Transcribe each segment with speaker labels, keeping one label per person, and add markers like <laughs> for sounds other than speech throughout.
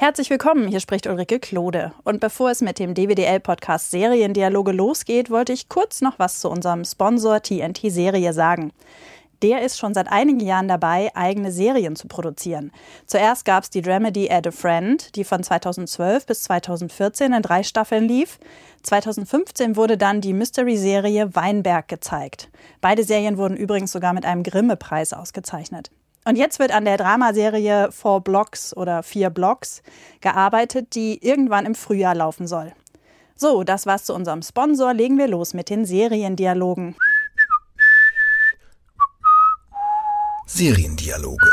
Speaker 1: Herzlich willkommen, hier spricht Ulrike Klode. Und bevor es mit dem DWDL-Podcast Seriendialoge losgeht, wollte ich kurz noch was zu unserem Sponsor TNT Serie sagen. Der ist schon seit einigen Jahren dabei, eigene Serien zu produzieren. Zuerst gab es die Dramedy Add a Friend, die von 2012 bis 2014 in drei Staffeln lief. 2015 wurde dann die Mystery-Serie Weinberg gezeigt. Beide Serien wurden übrigens sogar mit einem Grimme-Preis ausgezeichnet. Und jetzt wird an der Dramaserie Four Blocks oder Vier Blocks gearbeitet, die irgendwann im Frühjahr laufen soll. So, das war's zu unserem Sponsor. Legen wir los mit den Seriendialogen.
Speaker 2: Seriendialoge.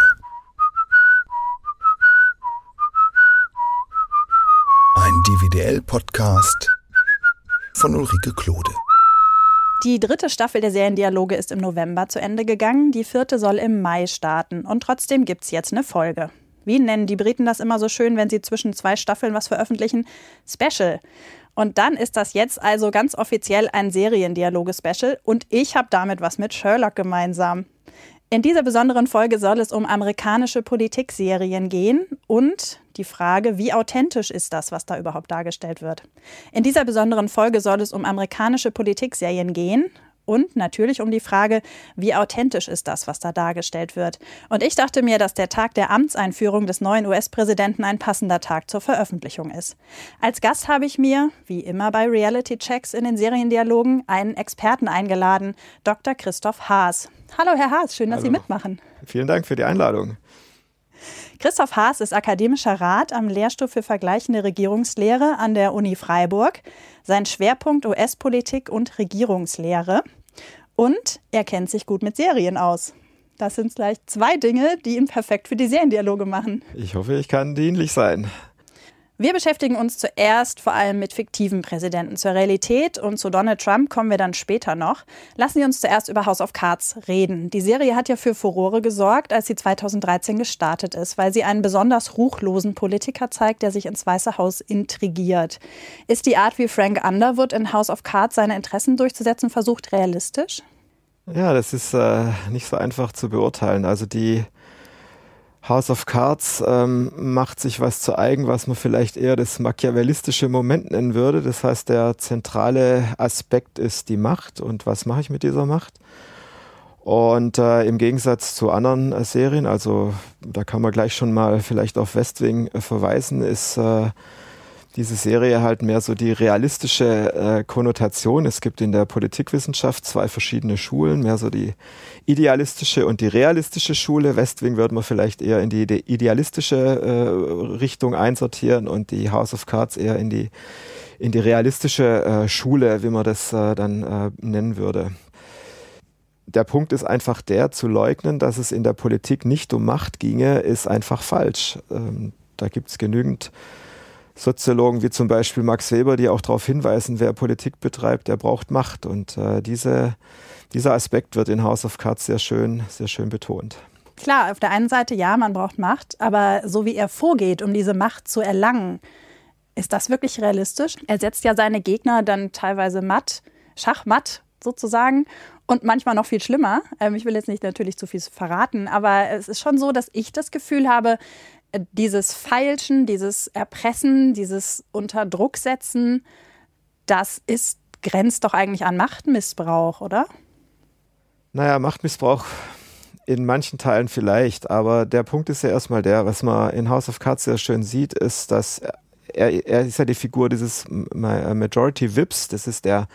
Speaker 2: Ein DVDL-Podcast von Ulrike Klode.
Speaker 1: Die dritte Staffel der Seriendialoge ist im November zu Ende gegangen, die vierte soll im Mai starten und trotzdem gibt es jetzt eine Folge. Wie nennen die Briten das immer so schön, wenn sie zwischen zwei Staffeln was veröffentlichen? Special. Und dann ist das jetzt also ganz offiziell ein Seriendialoge-Special und ich habe damit was mit Sherlock gemeinsam. In dieser besonderen Folge soll es um amerikanische Politikserien gehen und die Frage, wie authentisch ist das, was da überhaupt dargestellt wird. In dieser besonderen Folge soll es um amerikanische Politikserien gehen und natürlich um die Frage, wie authentisch ist das, was da dargestellt wird. Und ich dachte mir, dass der Tag der Amtseinführung des neuen US-Präsidenten ein passender Tag zur Veröffentlichung ist. Als Gast habe ich mir, wie immer bei Reality Checks in den Seriendialogen, einen Experten eingeladen, Dr. Christoph Haas. Hallo, Herr Haas, schön, dass Hallo. Sie mitmachen.
Speaker 3: Vielen Dank für die Einladung.
Speaker 1: Christoph Haas ist akademischer Rat am Lehrstuhl für vergleichende Regierungslehre an der Uni Freiburg. Sein Schwerpunkt US-Politik und Regierungslehre. Und er kennt sich gut mit Serien aus. Das sind gleich zwei Dinge, die ihn perfekt für die Seriendialoge machen.
Speaker 3: Ich hoffe, ich kann dienlich sein.
Speaker 1: Wir beschäftigen uns zuerst vor allem mit fiktiven Präsidenten. Zur Realität und zu Donald Trump kommen wir dann später noch. Lassen Sie uns zuerst über House of Cards reden. Die Serie hat ja für Furore gesorgt, als sie 2013 gestartet ist, weil sie einen besonders ruchlosen Politiker zeigt, der sich ins Weiße Haus intrigiert. Ist die Art, wie Frank Underwood in House of Cards seine Interessen durchzusetzen versucht, realistisch?
Speaker 3: Ja, das ist äh, nicht so einfach zu beurteilen. Also die House of Cards ähm, macht sich was zu eigen, was man vielleicht eher das machiavellistische Moment nennen würde. Das heißt, der zentrale Aspekt ist die Macht und was mache ich mit dieser Macht? Und äh, im Gegensatz zu anderen äh, Serien, also da kann man gleich schon mal vielleicht auf Westwing äh, verweisen, ist äh, diese Serie halt mehr so die realistische äh, Konnotation. Es gibt in der Politikwissenschaft zwei verschiedene Schulen, mehr so die idealistische und die realistische Schule. Westwing würde man vielleicht eher in die idealistische äh, Richtung einsortieren und die House of Cards eher in die, in die realistische äh, Schule, wie man das äh, dann äh, nennen würde. Der Punkt ist einfach der, zu leugnen, dass es in der Politik nicht um Macht ginge, ist einfach falsch. Ähm, da gibt es genügend Soziologen wie zum Beispiel Max Weber, die auch darauf hinweisen, wer Politik betreibt, der braucht Macht. Und äh, diese, dieser Aspekt wird in House of Cards sehr schön, sehr schön betont.
Speaker 1: Klar, auf der einen Seite ja, man braucht Macht, aber so wie er vorgeht, um diese Macht zu erlangen, ist das wirklich realistisch? Er setzt ja seine Gegner dann teilweise matt, schachmatt sozusagen und manchmal noch viel schlimmer. Ähm, ich will jetzt nicht natürlich zu viel verraten, aber es ist schon so, dass ich das Gefühl habe, dieses Feilschen, dieses Erpressen, dieses Unterdrucksetzen, das ist, grenzt doch eigentlich an Machtmissbrauch, oder?
Speaker 3: Naja, Machtmissbrauch in manchen Teilen vielleicht, aber der Punkt ist ja erstmal der, was man in House of Cards sehr schön sieht, ist, dass er, er ist ja die Figur dieses Majority Vips, das ist der,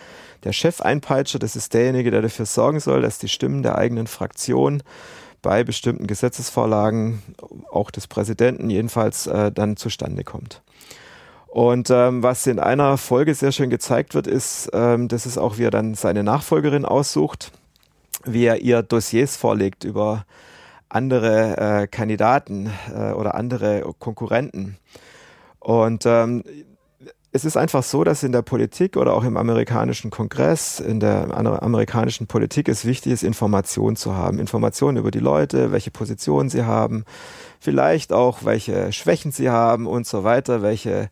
Speaker 3: der Chefeinpeitscher, das ist derjenige, der dafür sorgen soll, dass die Stimmen der eigenen Fraktion bei bestimmten Gesetzesvorlagen, auch des Präsidenten jedenfalls, äh, dann zustande kommt. Und ähm, was in einer Folge sehr schön gezeigt wird, ist, ähm, das ist auch, wie er dann seine Nachfolgerin aussucht, wie er ihr Dossiers vorlegt über andere äh, Kandidaten äh, oder andere Konkurrenten. Und ähm, es ist einfach so, dass in der Politik oder auch im amerikanischen Kongress, in der amerikanischen Politik es wichtig ist, Informationen zu haben. Informationen über die Leute, welche Positionen sie haben, vielleicht auch, welche Schwächen sie haben und so weiter, welche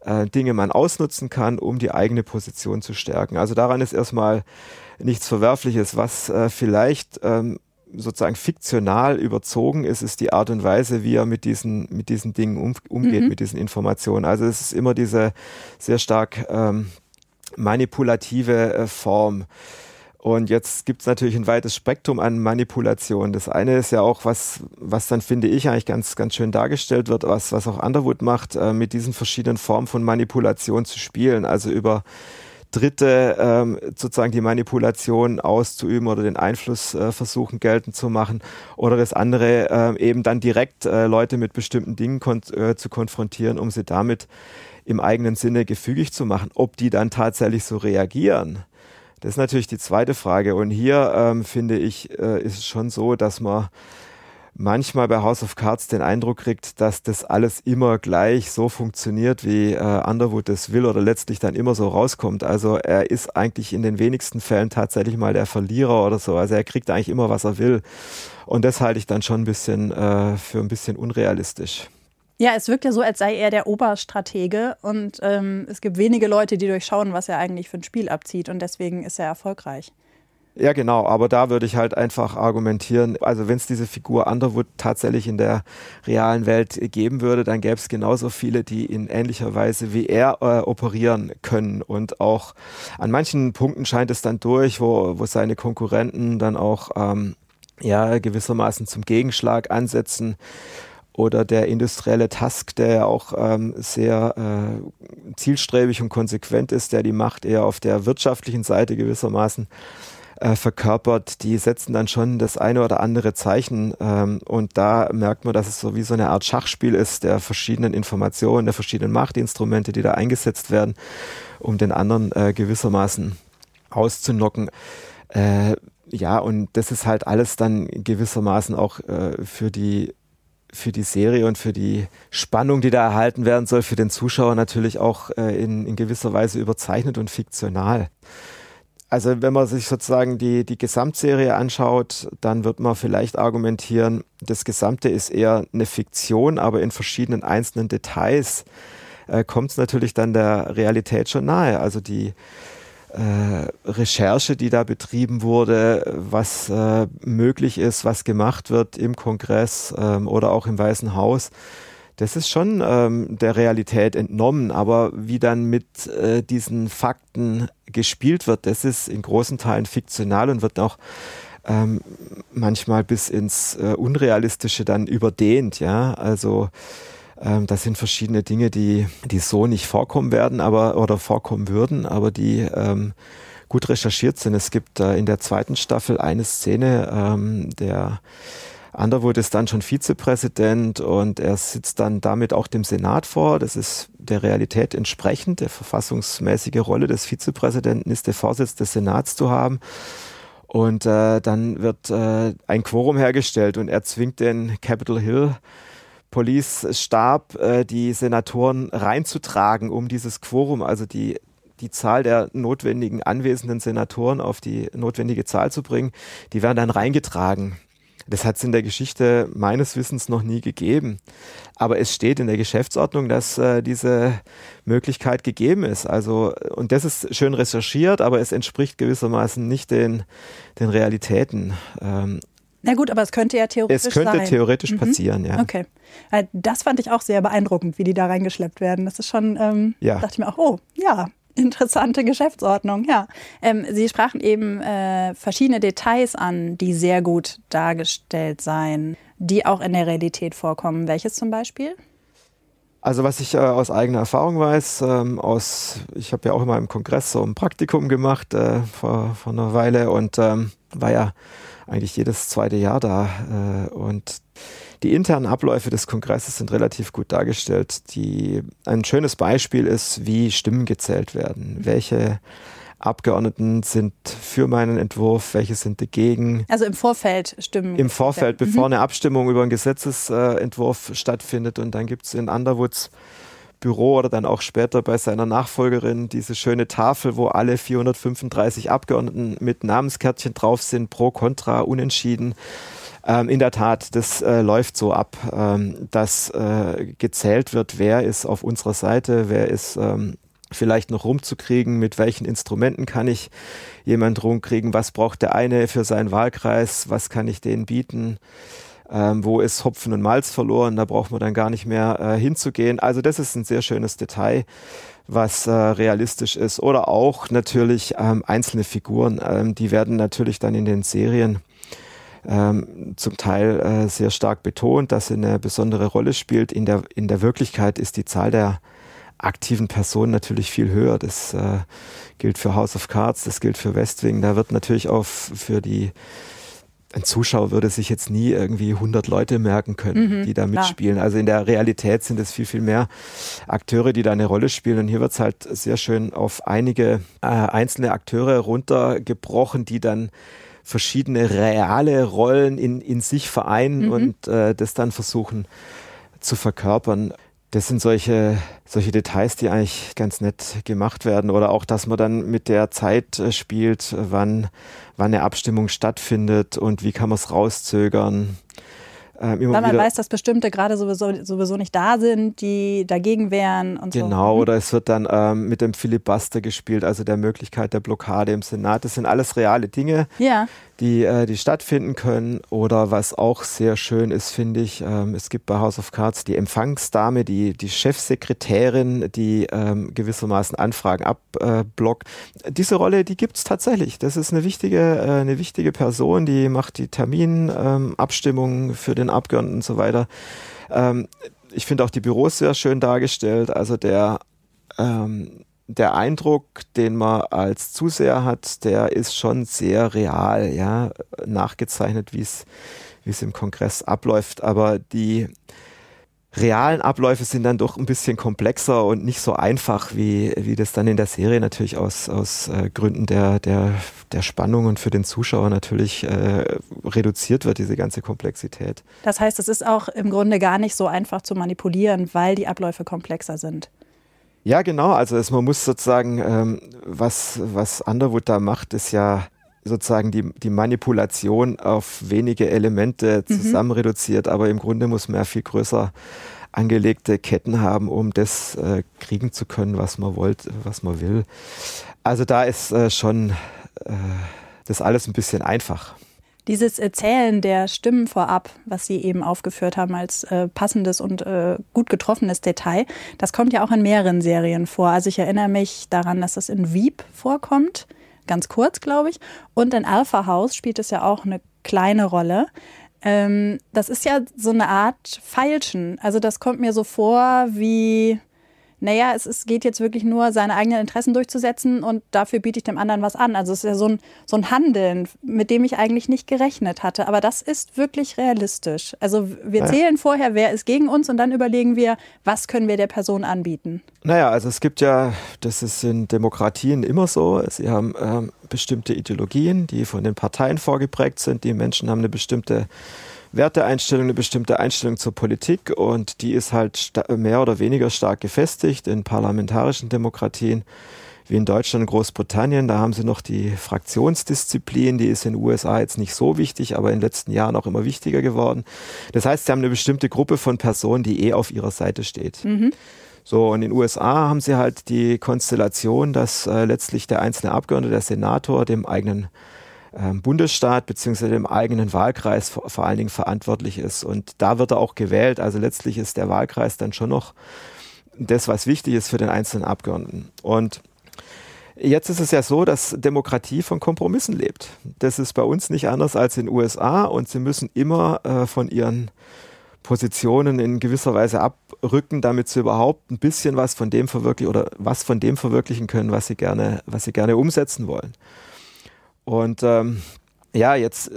Speaker 3: äh, Dinge man ausnutzen kann, um die eigene Position zu stärken. Also daran ist erstmal nichts Verwerfliches. Was äh, vielleicht ähm, sozusagen fiktional überzogen ist, ist die Art und Weise, wie er mit diesen, mit diesen Dingen um, umgeht, mhm. mit diesen Informationen. Also es ist immer diese sehr stark ähm, manipulative äh, Form. Und jetzt gibt es natürlich ein weites Spektrum an Manipulationen. Das eine ist ja auch was, was dann finde ich eigentlich ganz, ganz schön dargestellt wird, was, was auch Underwood macht, äh, mit diesen verschiedenen Formen von Manipulation zu spielen. Also über Dritte ähm, sozusagen die Manipulation auszuüben oder den Einfluss äh, versuchen geltend zu machen oder das andere äh, eben dann direkt äh, Leute mit bestimmten Dingen kon äh, zu konfrontieren, um sie damit im eigenen Sinne gefügig zu machen. Ob die dann tatsächlich so reagieren, das ist natürlich die zweite Frage. Und hier ähm, finde ich, äh, ist es schon so, dass man manchmal bei House of Cards den Eindruck kriegt, dass das alles immer gleich so funktioniert, wie äh, Underwood das will oder letztlich dann immer so rauskommt. Also er ist eigentlich in den wenigsten Fällen tatsächlich mal der Verlierer oder so. Also er kriegt eigentlich immer, was er will. Und das halte ich dann schon ein bisschen äh, für ein bisschen unrealistisch.
Speaker 1: Ja, es wirkt ja so, als sei er der Oberstratege und ähm, es gibt wenige Leute, die durchschauen, was er eigentlich für ein Spiel abzieht und deswegen ist er erfolgreich.
Speaker 3: Ja, genau, aber da würde ich halt einfach argumentieren, also wenn es diese Figur Underwood tatsächlich in der realen Welt geben würde, dann gäbe es genauso viele, die in ähnlicher Weise wie er äh, operieren können. Und auch an manchen Punkten scheint es dann durch, wo, wo seine Konkurrenten dann auch ähm, ja gewissermaßen zum Gegenschlag ansetzen oder der industrielle Task, der ja auch ähm, sehr äh, zielstrebig und konsequent ist, der die Macht eher auf der wirtschaftlichen Seite gewissermaßen äh, verkörpert, die setzen dann schon das eine oder andere Zeichen ähm, und da merkt man, dass es so wie so eine Art Schachspiel ist der verschiedenen Informationen, der verschiedenen Machtinstrumente, die da eingesetzt werden, um den anderen äh, gewissermaßen auszunocken. Äh, ja, und das ist halt alles dann gewissermaßen auch äh, für die für die Serie und für die Spannung, die da erhalten werden soll, für den Zuschauer natürlich auch äh, in, in gewisser Weise überzeichnet und fiktional. Also wenn man sich sozusagen die, die Gesamtserie anschaut, dann wird man vielleicht argumentieren, das Gesamte ist eher eine Fiktion, aber in verschiedenen einzelnen Details äh, kommt es natürlich dann der Realität schon nahe. Also die äh, Recherche, die da betrieben wurde, was äh, möglich ist, was gemacht wird im Kongress ähm, oder auch im Weißen Haus, das ist schon ähm, der Realität entnommen, aber wie dann mit äh, diesen Fakten gespielt wird, das ist in großen Teilen fiktional und wird auch ähm, manchmal bis ins äh, Unrealistische dann überdehnt, ja. Also ähm, das sind verschiedene Dinge, die, die so nicht vorkommen werden, aber oder vorkommen würden, aber die ähm, gut recherchiert sind. Es gibt äh, in der zweiten Staffel eine Szene, ähm, der Underwood ist dann schon Vizepräsident und er sitzt dann damit auch dem Senat vor. Das ist der Realität entsprechend. Der verfassungsmäßige Rolle des Vizepräsidenten ist, der Vorsitz des Senats zu haben. Und äh, dann wird äh, ein Quorum hergestellt und er zwingt den Capitol Hill Police-Stab, äh, die Senatoren reinzutragen, um dieses Quorum, also die die Zahl der notwendigen anwesenden Senatoren auf die notwendige Zahl zu bringen, die werden dann reingetragen. Das hat es in der Geschichte meines Wissens noch nie gegeben. Aber es steht in der Geschäftsordnung, dass äh, diese Möglichkeit gegeben ist. Also, und das ist schön recherchiert, aber es entspricht gewissermaßen nicht den, den Realitäten. Ähm,
Speaker 1: na gut, aber es könnte ja theoretisch
Speaker 3: sein. Es könnte
Speaker 1: sein.
Speaker 3: theoretisch mhm. passieren, ja.
Speaker 1: Okay. Äh, das fand ich auch sehr beeindruckend, wie die da reingeschleppt werden. Das ist schon, ähm, ja. dachte ich mir auch, oh, ja, Interessante Geschäftsordnung, ja. Ähm, Sie sprachen eben äh, verschiedene Details an, die sehr gut dargestellt seien, die auch in der Realität vorkommen. Welches zum Beispiel?
Speaker 3: Also was ich äh, aus eigener Erfahrung weiß, ähm, aus, ich habe ja auch immer im Kongress so ein Praktikum gemacht äh, vor, vor einer Weile und ähm, war ja eigentlich jedes zweite Jahr da. Äh, und die internen Abläufe des Kongresses sind relativ gut dargestellt. Die, ein schönes Beispiel ist, wie Stimmen gezählt werden. Welche Abgeordneten sind für meinen Entwurf, welche sind dagegen.
Speaker 1: Also im Vorfeld stimmen.
Speaker 3: Im Vorfeld, bevor mhm. eine Abstimmung über einen Gesetzesentwurf stattfindet. Und dann gibt es in Underwoods Büro oder dann auch später bei seiner Nachfolgerin diese schöne Tafel, wo alle 435 Abgeordneten mit Namenskärtchen drauf sind, pro, contra, unentschieden. Ähm, in der Tat, das äh, läuft so ab, ähm, dass äh, gezählt wird, wer ist auf unserer Seite, wer ist ähm, vielleicht noch rumzukriegen, mit welchen Instrumenten kann ich jemand rumkriegen, was braucht der eine für seinen Wahlkreis, was kann ich denen bieten. Ähm, wo ist Hopfen und Malz verloren, da braucht man dann gar nicht mehr äh, hinzugehen. Also das ist ein sehr schönes Detail, was äh, realistisch ist. Oder auch natürlich ähm, einzelne Figuren, ähm, die werden natürlich dann in den Serien ähm, zum Teil äh, sehr stark betont, dass sie eine besondere Rolle spielt. In der, in der Wirklichkeit ist die Zahl der aktiven Personen natürlich viel höher. Das äh, gilt für House of Cards, das gilt für West Wing. Da wird natürlich auch für die ein Zuschauer würde sich jetzt nie irgendwie 100 Leute merken können, mhm, die da mitspielen. Klar. Also in der Realität sind es viel, viel mehr Akteure, die da eine Rolle spielen. Und hier wird es halt sehr schön auf einige äh, einzelne Akteure runtergebrochen, die dann verschiedene reale Rollen in, in sich vereinen mhm. und äh, das dann versuchen zu verkörpern. Das sind solche, solche Details, die eigentlich ganz nett gemacht werden. Oder auch, dass man dann mit der Zeit äh, spielt, wann, wann eine Abstimmung stattfindet und wie kann man es rauszögern.
Speaker 1: Ähm, Weil man weiß, dass bestimmte gerade sowieso, sowieso nicht da sind, die dagegen wären und
Speaker 3: genau, so. Genau, oder es wird dann ähm, mit dem Filibuster gespielt, also der Möglichkeit der Blockade im Senat. Das sind alles reale Dinge, ja die, äh, die stattfinden können. Oder was auch sehr schön ist, finde ich, ähm, es gibt bei House of Cards die Empfangsdame, die, die Chefsekretärin, die ähm, gewissermaßen Anfragen abblockt. Äh, Diese Rolle, die gibt es tatsächlich. Das ist eine wichtige, äh, eine wichtige Person, die macht die Terminabstimmungen ähm, für den Abgeordneten und so weiter. Ähm, ich finde auch die Büros sehr schön dargestellt. Also der ähm, der Eindruck, den man als Zuseher hat, der ist schon sehr real, ja, nachgezeichnet, wie es im Kongress abläuft. Aber die realen Abläufe sind dann doch ein bisschen komplexer und nicht so einfach, wie, wie das dann in der Serie natürlich aus, aus äh, Gründen der, der, der Spannung und für den Zuschauer natürlich äh, reduziert wird, diese ganze Komplexität.
Speaker 1: Das heißt, es ist auch im Grunde gar nicht so einfach zu manipulieren, weil die Abläufe komplexer sind.
Speaker 3: Ja, genau. Also es, man muss sozusagen, ähm, was, was Underwood da macht, ist ja sozusagen die, die Manipulation auf wenige Elemente mhm. zusammen mhm. reduziert, aber im Grunde muss man ja viel größer angelegte Ketten haben, um das äh, kriegen zu können, was man wollt, was man will. Also da ist äh, schon äh, das alles ein bisschen einfach.
Speaker 1: Dieses Erzählen der Stimmen vorab, was Sie eben aufgeführt haben als äh, passendes und äh, gut getroffenes Detail, das kommt ja auch in mehreren Serien vor. Also ich erinnere mich daran, dass das in Veep vorkommt, ganz kurz, glaube ich. Und in Alpha House spielt es ja auch eine kleine Rolle. Ähm, das ist ja so eine Art Feilschen. Also das kommt mir so vor wie naja, es, es geht jetzt wirklich nur, seine eigenen Interessen durchzusetzen und dafür biete ich dem anderen was an. Also es ist ja so ein, so ein Handeln, mit dem ich eigentlich nicht gerechnet hatte. Aber das ist wirklich realistisch. Also wir naja. zählen vorher, wer ist gegen uns und dann überlegen wir, was können wir der Person anbieten.
Speaker 3: Naja, also es gibt ja, das ist in Demokratien immer so, sie haben ähm, bestimmte Ideologien, die von den Parteien vorgeprägt sind. Die Menschen haben eine bestimmte Werteeinstellung, eine bestimmte Einstellung zur Politik und die ist halt mehr oder weniger stark gefestigt in parlamentarischen Demokratien wie in Deutschland und Großbritannien. Da haben sie noch die Fraktionsdisziplin, die ist in den USA jetzt nicht so wichtig, aber in den letzten Jahren auch immer wichtiger geworden. Das heißt, sie haben eine bestimmte Gruppe von Personen, die eh auf ihrer Seite steht. Mhm. So, und in den USA haben sie halt die Konstellation, dass äh, letztlich der einzelne Abgeordnete, der Senator, dem eigenen Bundesstaat bzw. dem eigenen Wahlkreis vor, vor allen Dingen verantwortlich ist. Und da wird er auch gewählt. Also letztlich ist der Wahlkreis dann schon noch das, was wichtig ist für den einzelnen Abgeordneten. Und Jetzt ist es ja so, dass Demokratie von Kompromissen lebt. Das ist bei uns nicht anders als in den USA und sie müssen immer äh, von ihren Positionen in gewisser Weise abrücken, damit sie überhaupt ein bisschen was von dem verwirklichen oder was von dem verwirklichen können, was sie gerne, was sie gerne umsetzen wollen. Und ähm, ja, jetzt,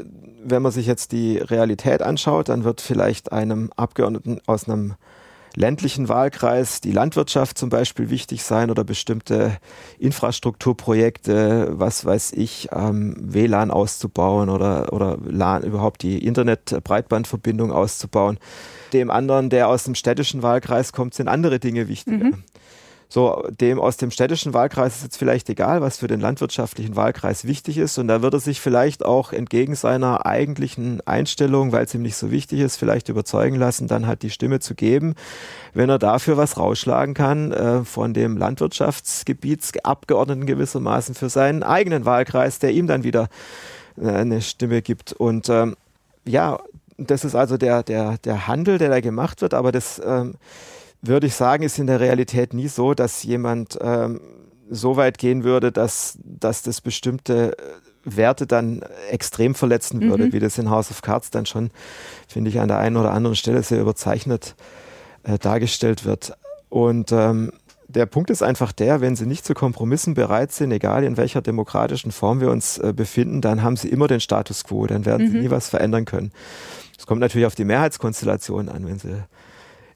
Speaker 3: wenn man sich jetzt die Realität anschaut, dann wird vielleicht einem Abgeordneten aus einem ländlichen Wahlkreis die Landwirtschaft zum Beispiel wichtig sein oder bestimmte Infrastrukturprojekte, was weiß ich, ähm, WLAN auszubauen oder, oder LAN, überhaupt die Internet-Breitbandverbindung auszubauen. Dem anderen, der aus dem städtischen Wahlkreis kommt, sind andere Dinge wichtiger. Mhm. So, dem aus dem städtischen Wahlkreis ist jetzt vielleicht egal, was für den landwirtschaftlichen Wahlkreis wichtig ist. Und da wird er sich vielleicht auch entgegen seiner eigentlichen Einstellung, weil es ihm nicht so wichtig ist, vielleicht überzeugen lassen, dann halt die Stimme zu geben, wenn er dafür was rausschlagen kann äh, von dem Landwirtschaftsgebietsabgeordneten gewissermaßen für seinen eigenen Wahlkreis, der ihm dann wieder äh, eine Stimme gibt. Und ähm, ja, das ist also der, der, der Handel, der da gemacht wird, aber das ähm, würde ich sagen, ist in der Realität nie so, dass jemand ähm, so weit gehen würde, dass, dass das bestimmte äh, Werte dann extrem verletzen würde, mhm. wie das in House of Cards dann schon, finde ich, an der einen oder anderen Stelle sehr überzeichnet äh, dargestellt wird. Und ähm, der Punkt ist einfach der, wenn sie nicht zu Kompromissen bereit sind, egal in welcher demokratischen Form wir uns äh, befinden, dann haben sie immer den Status quo, dann werden mhm. sie nie was verändern können. Es kommt natürlich auf die Mehrheitskonstellation an, wenn sie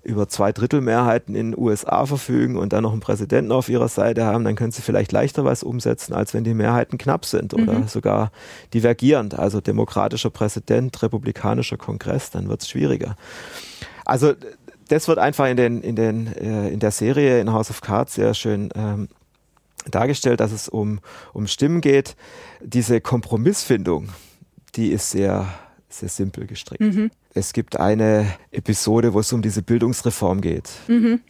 Speaker 3: über zwei Drittel Mehrheiten in den USA verfügen und dann noch einen Präsidenten auf ihrer Seite haben, dann können sie vielleicht leichter was umsetzen, als wenn die Mehrheiten knapp sind oder mhm. sogar divergierend. Also demokratischer Präsident, republikanischer Kongress, dann wird es schwieriger. Also das wird einfach in, den, in, den, äh, in der Serie in House of Cards sehr schön ähm, dargestellt, dass es um, um Stimmen geht. Diese Kompromissfindung, die ist sehr, sehr simpel gestrickt. Mhm. Es gibt eine Episode, wo es um diese Bildungsreform geht.
Speaker 1: Mhm.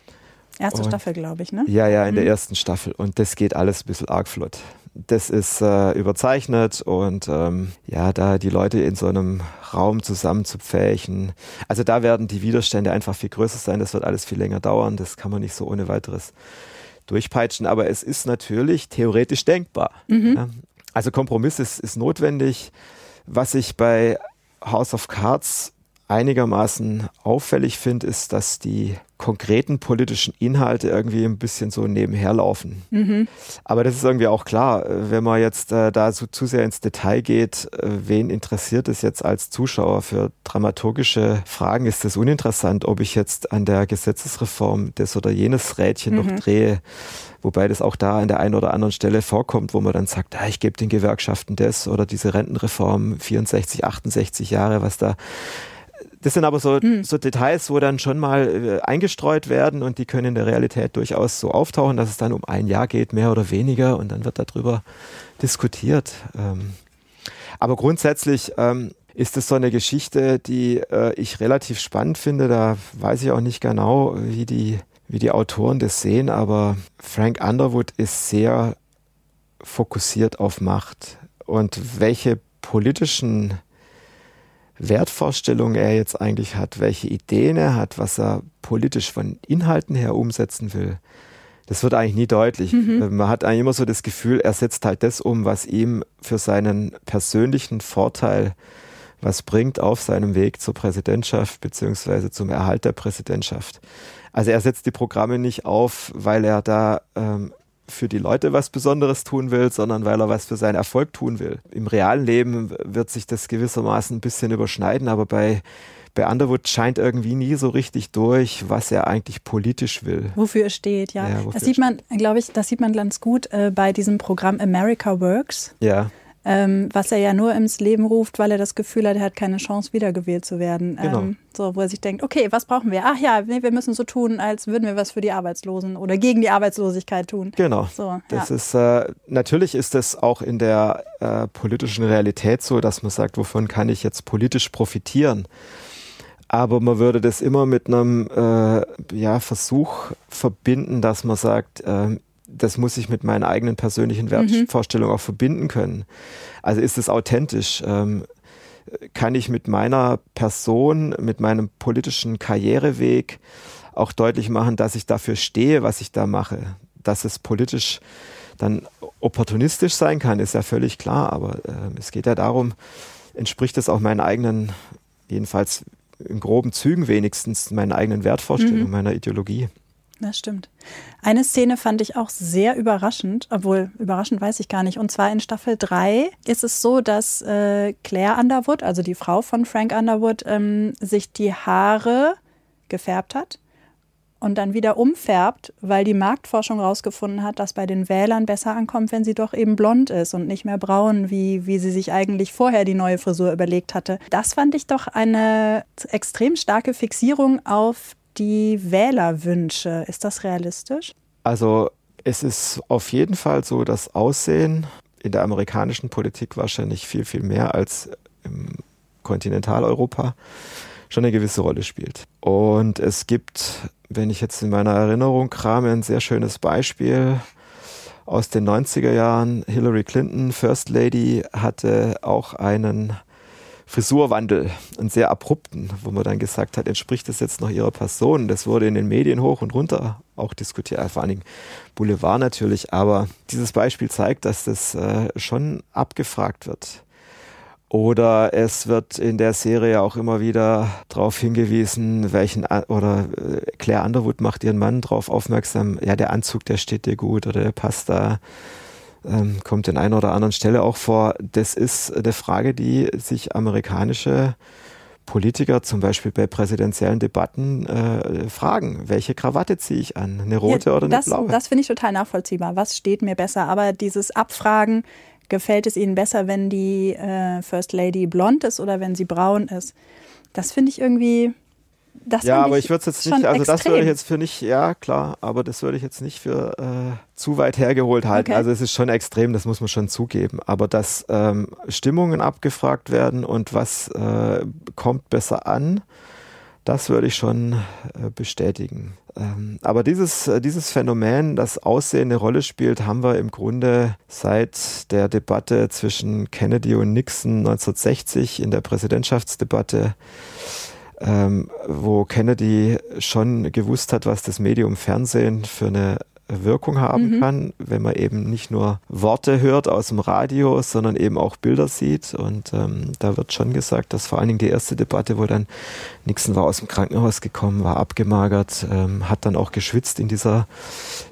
Speaker 1: Erste und, Staffel, glaube ich, ne?
Speaker 3: Ja, ja, in mhm. der ersten Staffel. Und das geht alles ein bisschen arg flott. Das ist äh, überzeichnet und ähm, ja, da die Leute in so einem Raum zusammen zu pfächen. Also da werden die Widerstände einfach viel größer sein. Das wird alles viel länger dauern. Das kann man nicht so ohne weiteres durchpeitschen. Aber es ist natürlich theoretisch denkbar. Mhm. Ja? Also Kompromiss ist, ist notwendig. Was ich bei House of Cards einigermaßen auffällig finde, ist, dass die konkreten politischen Inhalte irgendwie ein bisschen so nebenher laufen. Mhm. Aber das ist irgendwie auch klar, wenn man jetzt äh, da so zu sehr ins Detail geht, äh, wen interessiert es jetzt als Zuschauer für dramaturgische Fragen, ist das uninteressant, ob ich jetzt an der Gesetzesreform das oder jenes Rädchen mhm. noch drehe. Wobei das auch da an der einen oder anderen Stelle vorkommt, wo man dann sagt, ah, ich gebe den Gewerkschaften das oder diese Rentenreform 64, 68 Jahre, was da das sind aber so, mhm. so Details, wo dann schon mal äh, eingestreut werden und die können in der Realität durchaus so auftauchen, dass es dann um ein Jahr geht, mehr oder weniger, und dann wird darüber diskutiert. Ähm, aber grundsätzlich ähm, ist es so eine Geschichte, die äh, ich relativ spannend finde. Da weiß ich auch nicht genau, wie die, wie die Autoren das sehen, aber Frank Underwood ist sehr fokussiert auf Macht und welche politischen Wertvorstellungen er jetzt eigentlich hat, welche Ideen er hat, was er politisch von Inhalten her umsetzen will. Das wird eigentlich nie deutlich. Mhm. Äh, man hat eigentlich immer so das Gefühl, er setzt halt das um, was ihm für seinen persönlichen Vorteil was bringt auf seinem Weg zur Präsidentschaft beziehungsweise zum Erhalt der Präsidentschaft. Also er setzt die Programme nicht auf, weil er da ähm, für die Leute was Besonderes tun will, sondern weil er was für seinen Erfolg tun will. Im realen Leben wird sich das gewissermaßen ein bisschen überschneiden, aber bei bei Underwood scheint irgendwie nie so richtig durch, was er eigentlich politisch will.
Speaker 1: Wofür er steht, ja. ja das sieht man, glaube ich, das sieht man ganz gut äh, bei diesem Programm America Works.
Speaker 3: Ja
Speaker 1: ähm, was er ja nur ins Leben ruft, weil er das Gefühl hat, er hat keine Chance, wiedergewählt zu werden.
Speaker 3: Genau. Ähm,
Speaker 1: so, wo er sich denkt, okay, was brauchen wir? Ach ja, nee, wir müssen so tun, als würden wir was für die Arbeitslosen oder gegen die Arbeitslosigkeit tun.
Speaker 3: Genau. So, das ja. ist äh, natürlich ist es auch in der äh, politischen Realität so, dass man sagt, wovon kann ich jetzt politisch profitieren? Aber man würde das immer mit einem äh, ja, Versuch verbinden, dass man sagt, äh, das muss ich mit meinen eigenen persönlichen mhm. Wertvorstellungen mhm. auch verbinden können. Also ist es authentisch? Ähm, kann ich mit meiner Person, mit meinem politischen Karriereweg auch deutlich machen, dass ich dafür stehe, was ich da mache? Dass es politisch dann opportunistisch sein kann, ist ja völlig klar, aber äh, es geht ja darum, entspricht es auch meinen eigenen, jedenfalls in groben Zügen wenigstens, meinen eigenen Wertvorstellungen, mhm. meiner Ideologie.
Speaker 1: Das stimmt. Eine Szene fand ich auch sehr überraschend, obwohl überraschend weiß ich gar nicht. Und zwar in Staffel 3 ist es so, dass äh, Claire Underwood, also die Frau von Frank Underwood, ähm, sich die Haare gefärbt hat und dann wieder umfärbt, weil die Marktforschung herausgefunden hat, dass bei den Wählern besser ankommt, wenn sie doch eben blond ist und nicht mehr braun, wie, wie sie sich eigentlich vorher die neue Frisur überlegt hatte. Das fand ich doch eine extrem starke Fixierung auf die Wählerwünsche. Ist das realistisch?
Speaker 3: Also es ist auf jeden Fall so, dass Aussehen in der amerikanischen Politik wahrscheinlich viel, viel mehr als im Kontinentaleuropa schon eine gewisse Rolle spielt. Und es gibt, wenn ich jetzt in meiner Erinnerung krame, ein sehr schönes Beispiel aus den 90er Jahren. Hillary Clinton, First Lady, hatte auch einen Frisurwandel, einen sehr abrupten, wo man dann gesagt hat, entspricht das jetzt noch ihrer Person? Das wurde in den Medien hoch und runter auch diskutiert, vor allen Dingen Boulevard natürlich, aber dieses Beispiel zeigt, dass das äh, schon abgefragt wird. Oder es wird in der Serie auch immer wieder darauf hingewiesen, welchen, oder äh, Claire Underwood macht ihren Mann darauf aufmerksam, ja, der Anzug, der steht dir gut oder der passt da ähm, kommt in einer oder anderen Stelle auch vor. Das ist eine Frage, die sich amerikanische Politiker zum Beispiel bei präsidentiellen Debatten äh, fragen, welche Krawatte ziehe ich an, eine rote ja, oder eine
Speaker 1: das,
Speaker 3: blaue?
Speaker 1: Das finde ich total nachvollziehbar. Was steht mir besser? Aber dieses Abfragen, gefällt es Ihnen besser, wenn die äh, First Lady blond ist oder wenn sie braun ist? Das finde ich irgendwie
Speaker 3: das ja, aber ich, ich würde es jetzt nicht, also extrem. das würde ich jetzt für nicht, ja klar, aber das würde ich jetzt nicht für äh, zu weit hergeholt halten. Okay. Also es ist schon extrem, das muss man schon zugeben. Aber dass ähm, Stimmungen abgefragt werden und was äh, kommt besser an, das würde ich schon äh, bestätigen. Ähm, aber dieses, äh, dieses Phänomen, das Aussehen eine Rolle spielt, haben wir im Grunde seit der Debatte zwischen Kennedy und Nixon 1960 in der Präsidentschaftsdebatte ähm, wo Kennedy schon gewusst hat, was das Medium Fernsehen für eine Wirkung haben mhm. kann, wenn man eben nicht nur Worte hört aus dem Radio, sondern eben auch Bilder sieht. Und ähm, da wird schon gesagt, dass vor allen Dingen die erste Debatte, wo dann Nixon war aus dem Krankenhaus gekommen, war abgemagert, ähm, hat dann auch geschwitzt in dieser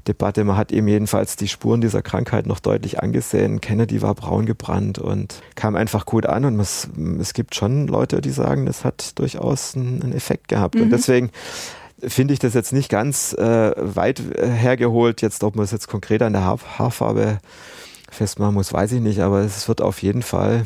Speaker 3: Debatte. Man hat ihm jedenfalls die Spuren dieser Krankheit noch deutlich angesehen. Kennedy war braun gebrannt und kam einfach gut an. Und es, es gibt schon Leute, die sagen, das hat durchaus einen, einen Effekt gehabt. Mhm. Und deswegen finde ich das jetzt nicht ganz äh, weit äh, hergeholt. Jetzt, ob man es jetzt konkret an der Haar Haarfarbe festmachen muss, weiß ich nicht, aber es wird auf jeden Fall,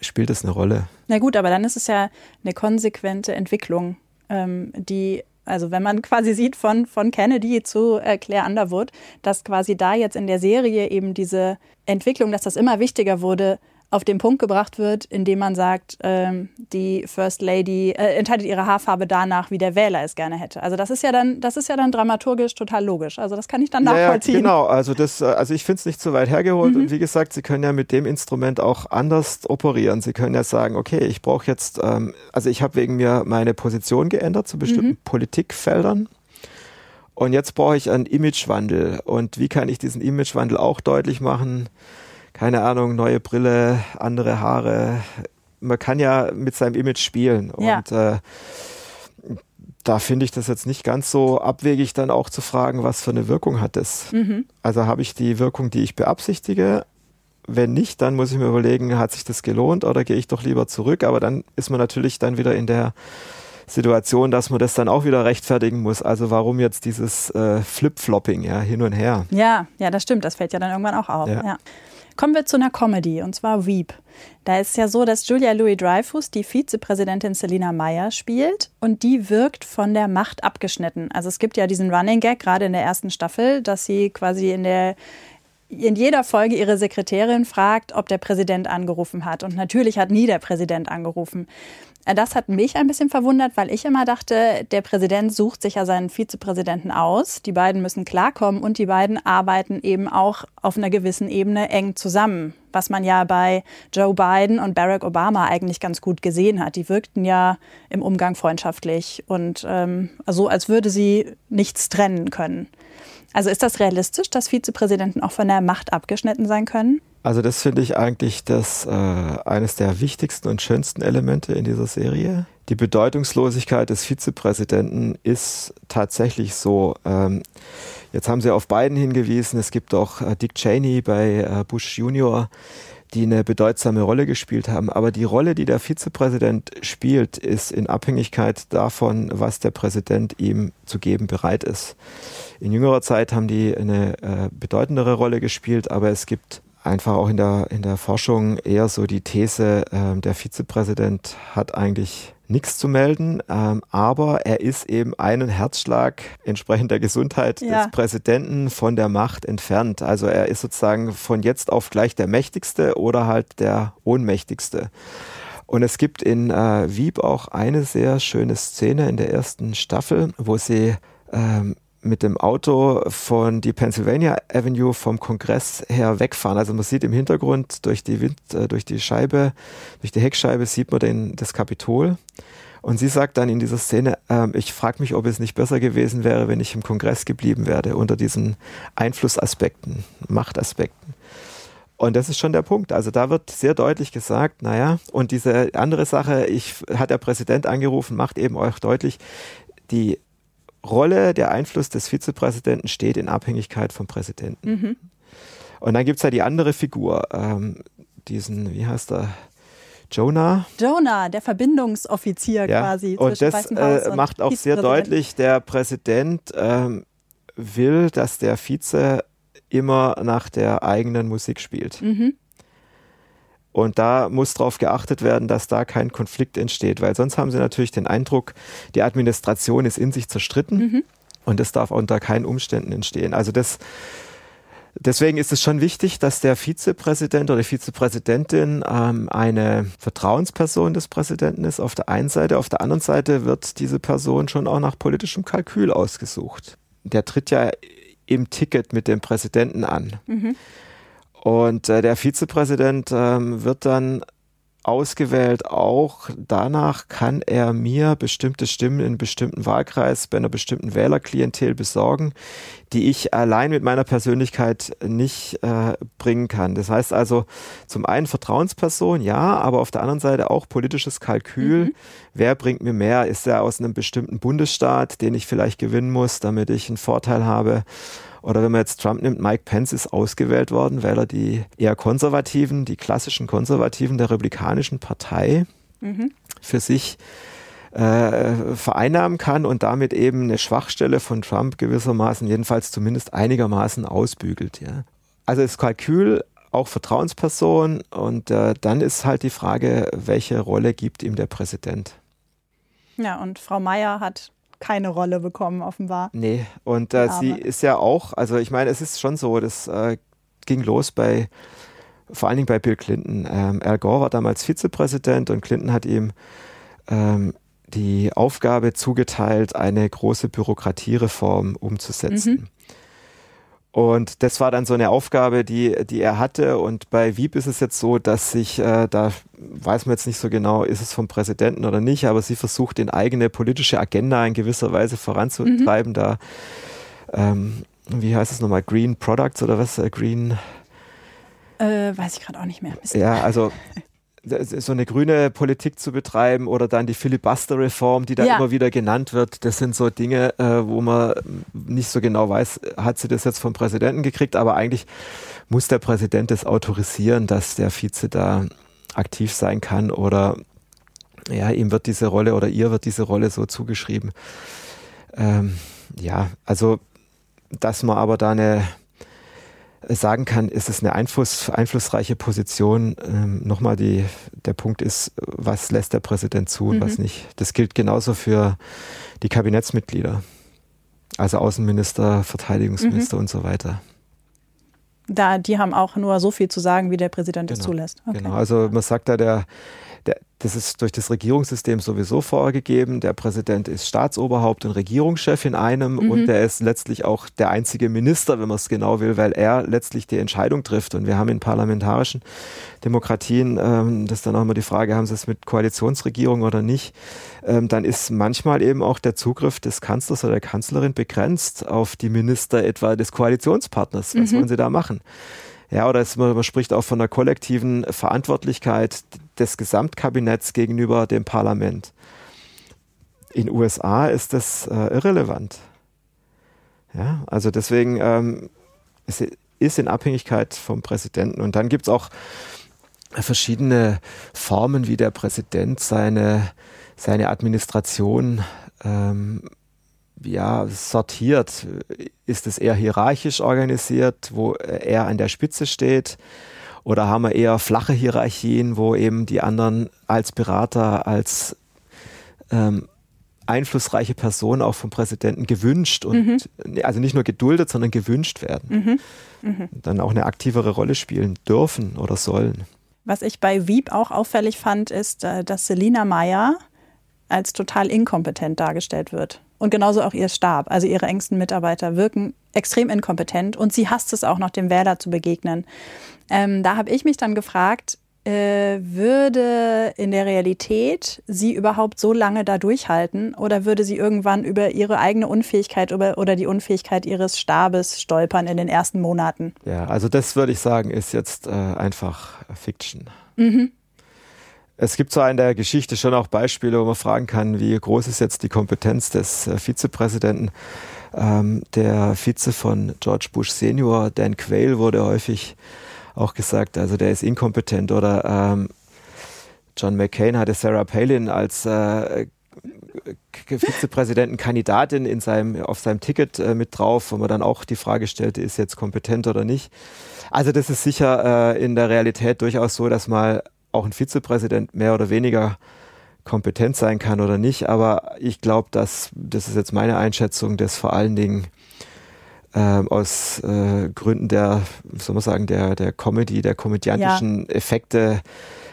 Speaker 3: spielt es eine Rolle.
Speaker 1: Na gut, aber dann ist es ja eine konsequente Entwicklung, ähm, die also wenn man quasi <laughs> sieht von, von Kennedy zu äh, Claire Underwood, dass quasi da jetzt in der Serie eben diese Entwicklung, dass das immer wichtiger wurde, auf den Punkt gebracht wird, indem man sagt, ähm, die First Lady äh, entscheidet ihre Haarfarbe danach, wie der Wähler es gerne hätte. Also das ist ja dann, das ist ja dann dramaturgisch total logisch. Also das kann ich dann nachvollziehen.
Speaker 3: Ja, genau, also das, äh, also ich finde es nicht zu weit hergeholt. Mhm. Und wie gesagt, Sie können ja mit dem Instrument auch anders operieren. Sie können ja sagen, okay, ich brauche jetzt, ähm, also ich habe wegen mir meine Position geändert zu bestimmten mhm. Politikfeldern. Und jetzt brauche ich einen Imagewandel. Und wie kann ich diesen Imagewandel auch deutlich machen? Keine Ahnung, neue Brille, andere Haare. Man kann ja mit seinem Image spielen. Ja. Und äh, da finde ich das jetzt nicht ganz so abwegig, dann auch zu fragen, was für eine Wirkung hat das? Mhm. Also habe ich die Wirkung, die ich beabsichtige? Wenn nicht, dann muss ich mir überlegen, hat sich das gelohnt oder gehe ich doch lieber zurück? Aber dann ist man natürlich dann wieder in der Situation, dass man das dann auch wieder rechtfertigen muss. Also warum jetzt dieses äh, Flip-Flopping, ja, hin und her?
Speaker 1: Ja, ja, das stimmt. Das fällt ja dann irgendwann auch auf. Ja. ja. Kommen wir zu einer Comedy, und zwar Weep. Da ist es ja so, dass Julia Louis-Dreyfus die Vizepräsidentin Selina Meyer spielt und die wirkt von der Macht abgeschnitten. Also es gibt ja diesen Running Gag, gerade in der ersten Staffel, dass sie quasi in der in jeder Folge ihre Sekretärin fragt, ob der Präsident angerufen hat. Und natürlich hat nie der Präsident angerufen. Äh, das hat mich ein bisschen verwundert, weil ich immer dachte, der Präsident sucht sich ja seinen Vizepräsidenten aus. Die beiden müssen klarkommen und die beiden arbeiten eben auch auf einer gewissen Ebene eng zusammen. Was man ja bei Joe Biden und Barack Obama eigentlich ganz gut gesehen hat. Die wirkten ja im Umgang freundschaftlich und ähm, so, als würde sie nichts trennen können. Also ist das realistisch, dass Vizepräsidenten auch von der Macht abgeschnitten sein können?
Speaker 3: Also das finde ich eigentlich das äh, eines der wichtigsten und schönsten Elemente in dieser Serie. Die Bedeutungslosigkeit des Vizepräsidenten ist tatsächlich so. Ähm, jetzt haben Sie auf beiden hingewiesen. Es gibt auch äh, Dick Cheney bei äh, Bush Junior, die eine bedeutsame Rolle gespielt haben. Aber die Rolle, die der Vizepräsident spielt, ist in Abhängigkeit davon, was der Präsident ihm zu geben bereit ist. In jüngerer Zeit haben die eine äh, bedeutendere Rolle gespielt, aber es gibt einfach auch in der, in der Forschung eher so die These, äh, der Vizepräsident hat eigentlich nichts zu melden, ähm, aber er ist eben einen Herzschlag entsprechend der Gesundheit ja. des Präsidenten von der Macht entfernt. Also er ist sozusagen von jetzt auf gleich der mächtigste oder halt der ohnmächtigste. Und es gibt in äh, Wieb auch eine sehr schöne Szene in der ersten Staffel, wo sie ähm, mit dem Auto von die Pennsylvania Avenue vom Kongress her wegfahren. Also man sieht im Hintergrund durch die Wind, äh, durch die Scheibe, durch die Heckscheibe sieht man den, das Kapitol. Und sie sagt dann in dieser Szene, äh, ich frage mich, ob es nicht besser gewesen wäre, wenn ich im Kongress geblieben wäre, unter diesen Einflussaspekten, Machtaspekten. Und das ist schon der Punkt. Also da wird sehr deutlich gesagt, naja, und diese andere Sache, ich, hat der Präsident angerufen, macht eben euch deutlich, die Rolle, der Einfluss des Vizepräsidenten steht in Abhängigkeit vom Präsidenten. Mhm. Und dann gibt es ja die andere Figur, ähm, diesen, wie heißt er? Jonah.
Speaker 1: Jonah, der Verbindungsoffizier
Speaker 3: ja.
Speaker 1: quasi.
Speaker 3: Und das äh, macht auch sehr deutlich, der Präsident ähm, will, dass der Vize immer nach der eigenen Musik spielt. Mhm. Und da muss darauf geachtet werden, dass da kein Konflikt entsteht, weil sonst haben sie natürlich den Eindruck, die Administration ist in sich zerstritten mhm. und das darf unter keinen Umständen entstehen. Also das, deswegen ist es schon wichtig, dass der Vizepräsident oder die Vizepräsidentin ähm, eine Vertrauensperson des Präsidenten ist auf der einen Seite. Auf der anderen Seite wird diese Person schon auch nach politischem Kalkül ausgesucht. Der tritt ja im Ticket mit dem Präsidenten an. Mhm. Und äh, der Vizepräsident ähm, wird dann ausgewählt auch danach, kann er mir bestimmte Stimmen in einem bestimmten Wahlkreis bei einer bestimmten Wählerklientel besorgen, die ich allein mit meiner Persönlichkeit nicht äh, bringen kann. Das heißt also zum einen Vertrauensperson, ja, aber auf der anderen Seite auch politisches Kalkül. Mhm. Wer bringt mir mehr? Ist er aus einem bestimmten Bundesstaat, den ich vielleicht gewinnen muss, damit ich einen Vorteil habe? Oder wenn man jetzt Trump nimmt, Mike Pence ist ausgewählt worden, weil er die eher konservativen, die klassischen Konservativen der Republikanischen Partei mhm. für sich äh, vereinnahmen kann und damit eben eine Schwachstelle von Trump gewissermaßen, jedenfalls zumindest einigermaßen ausbügelt. Ja. Also das Kalkül auch Vertrauensperson und äh, dann ist halt die Frage, welche Rolle gibt ihm der Präsident?
Speaker 1: Ja, und Frau Mayer hat keine Rolle bekommen, offenbar.
Speaker 3: Nee, und äh, sie ist ja auch, also ich meine, es ist schon so, das äh, ging los bei, vor allen Dingen bei Bill Clinton. Ähm, Al Gore war damals Vizepräsident und Clinton hat ihm ähm, die Aufgabe zugeteilt, eine große Bürokratiereform umzusetzen. Mhm. Und das war dann so eine Aufgabe, die, die er hatte. Und bei Wieb ist es jetzt so, dass sich, äh, da weiß man jetzt nicht so genau, ist es vom Präsidenten oder nicht, aber sie versucht, den eigene politische Agenda in gewisser Weise voranzutreiben. Mhm. Da, ähm, wie heißt es nochmal, Green Products oder was? Äh, Green.
Speaker 1: Äh, weiß ich gerade auch nicht mehr.
Speaker 3: Ja, also so eine grüne Politik zu betreiben oder dann die Filibuster-Reform, die da ja. immer wieder genannt wird, das sind so Dinge, äh, wo man nicht so genau weiß, hat sie das jetzt vom Präsidenten gekriegt, aber eigentlich muss der Präsident es autorisieren, dass der Vize da aktiv sein kann oder ja, ihm wird diese Rolle oder ihr wird diese Rolle so zugeschrieben. Ähm, ja, also dass man aber da eine sagen kann, ist es eine Einfluss, einflussreiche Position. Ähm, Nochmal die, der Punkt ist, was lässt der Präsident zu und mhm. was nicht. Das gilt genauso für die Kabinettsmitglieder, also Außenminister, Verteidigungsminister mhm. und so weiter.
Speaker 1: Da, die haben auch nur so viel zu sagen, wie der Präsident
Speaker 3: genau.
Speaker 1: es zulässt.
Speaker 3: Okay. Genau, also man sagt da, der, der, das ist durch das Regierungssystem sowieso vorgegeben. Der Präsident ist Staatsoberhaupt und Regierungschef in einem mhm. und er ist letztlich auch der einzige Minister, wenn man es genau will, weil er letztlich die Entscheidung trifft. Und wir haben in parlamentarischen Demokratien, ähm, das ist dann auch immer die Frage, haben sie es mit Koalitionsregierung oder nicht, ähm, dann ist manchmal eben auch der Zugriff des Kanzlers oder der Kanzlerin begrenzt auf die Minister etwa des Koalitionspartners. Was mhm. wollen sie da machen? Ja, oder es, man spricht auch von einer kollektiven Verantwortlichkeit des Gesamtkabinetts gegenüber dem Parlament. In USA ist das äh, irrelevant. Ja, also deswegen ähm, es ist in Abhängigkeit vom Präsidenten. Und dann gibt es auch verschiedene Formen, wie der Präsident seine, seine Administration ähm, ja, sortiert. Ist es eher hierarchisch organisiert, wo er an der Spitze steht? Oder haben wir eher flache Hierarchien, wo eben die anderen als Berater, als ähm, einflussreiche Personen auch vom Präsidenten gewünscht und mhm. also nicht nur geduldet, sondern gewünscht werden. Mhm. Mhm. Dann auch eine aktivere Rolle spielen dürfen oder sollen.
Speaker 1: Was ich bei Wieb auch auffällig fand, ist, äh, dass Selina Meyer als total inkompetent dargestellt wird. Und genauso auch ihr Stab, also ihre engsten Mitarbeiter, wirken extrem inkompetent und sie hasst es auch noch, dem Wähler zu begegnen. Ähm, da habe ich mich dann gefragt, äh, würde in der Realität sie überhaupt so lange da durchhalten oder würde sie irgendwann über ihre eigene Unfähigkeit über, oder die Unfähigkeit ihres Stabes stolpern in den ersten Monaten?
Speaker 3: Ja, also das würde ich sagen, ist jetzt äh, einfach Fiction. Mhm. Es gibt zwar in der Geschichte schon auch Beispiele, wo man fragen kann, wie groß ist jetzt die Kompetenz des äh, Vizepräsidenten. Ähm, der Vize von George Bush Senior, Dan Quayle, wurde häufig auch gesagt, also der ist inkompetent oder ähm, John McCain hatte Sarah Palin als äh, Vizepräsidentenkandidatin in seinem, auf seinem Ticket äh, mit drauf, wo man dann auch die Frage stellte, ist jetzt kompetent oder nicht. Also das ist sicher äh, in der Realität durchaus so, dass mal auch ein Vizepräsident mehr oder weniger kompetent sein kann oder nicht. Aber ich glaube, dass, das ist jetzt meine Einschätzung, dass vor allen Dingen ähm, aus äh, Gründen der, soll man sagen, der, der Comedy, der komödiantischen ja. Effekte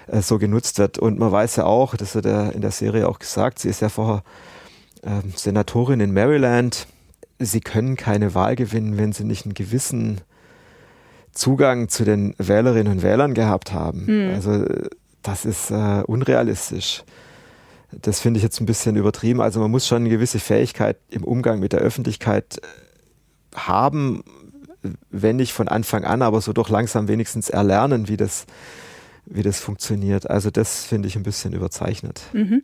Speaker 3: äh, so genutzt wird. Und man weiß ja auch, das wird ja in der Serie auch gesagt, sie ist ja vorher äh, Senatorin in Maryland. Sie können keine Wahl gewinnen, wenn sie nicht einen gewissen Zugang zu den Wählerinnen und Wählern gehabt haben. Mhm. Also das ist äh, unrealistisch. Das finde ich jetzt ein bisschen übertrieben. Also man muss schon eine gewisse Fähigkeit im Umgang mit der Öffentlichkeit haben, wenn nicht von Anfang an, aber so doch langsam wenigstens erlernen, wie das, wie das funktioniert. Also das finde ich ein bisschen überzeichnet. Mhm.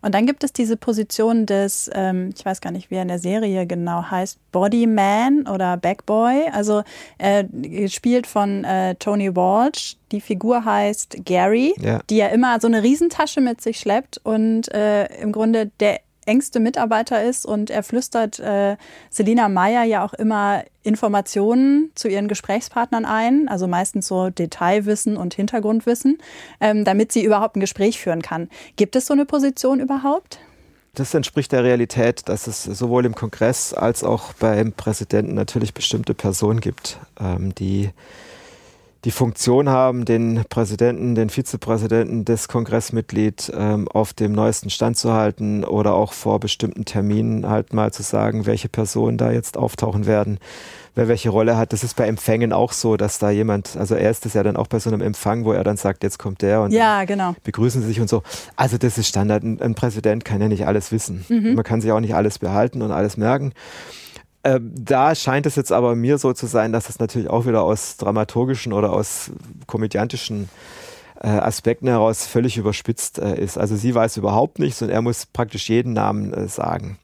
Speaker 1: Und dann gibt es diese Position des, ähm, ich weiß gar nicht, wie er in der Serie genau heißt, Bodyman oder Backboy. Also äh, gespielt von äh, Tony Walsh. Die Figur heißt Gary, ja. die ja immer so eine Riesentasche mit sich schleppt und äh, im Grunde der engste Mitarbeiter ist und er flüstert äh, Selina Meyer ja auch immer Informationen zu ihren Gesprächspartnern ein, also meistens so Detailwissen und Hintergrundwissen, ähm, damit sie überhaupt ein Gespräch führen kann. Gibt es so eine Position überhaupt?
Speaker 3: Das entspricht der Realität, dass es sowohl im Kongress als auch beim Präsidenten natürlich bestimmte Personen gibt, ähm, die die Funktion haben, den Präsidenten, den Vizepräsidenten, das Kongressmitglied ähm, auf dem neuesten Stand zu halten oder auch vor bestimmten Terminen halt mal zu sagen, welche Personen da jetzt auftauchen werden, wer welche Rolle hat. Das ist bei Empfängen auch so, dass da jemand, also er ist es ja dann auch bei so einem Empfang, wo er dann sagt, jetzt kommt der und
Speaker 1: ja, genau.
Speaker 3: begrüßen sie sich und so. Also das ist Standard. Ein, ein Präsident kann ja nicht alles wissen. Mhm. Man kann sich auch nicht alles behalten und alles merken. Ähm, da scheint es jetzt aber mir so zu sein, dass es natürlich auch wieder aus dramaturgischen oder aus komödiantischen äh, Aspekten heraus völlig überspitzt äh, ist. Also sie weiß überhaupt nichts und er muss praktisch jeden Namen äh, sagen.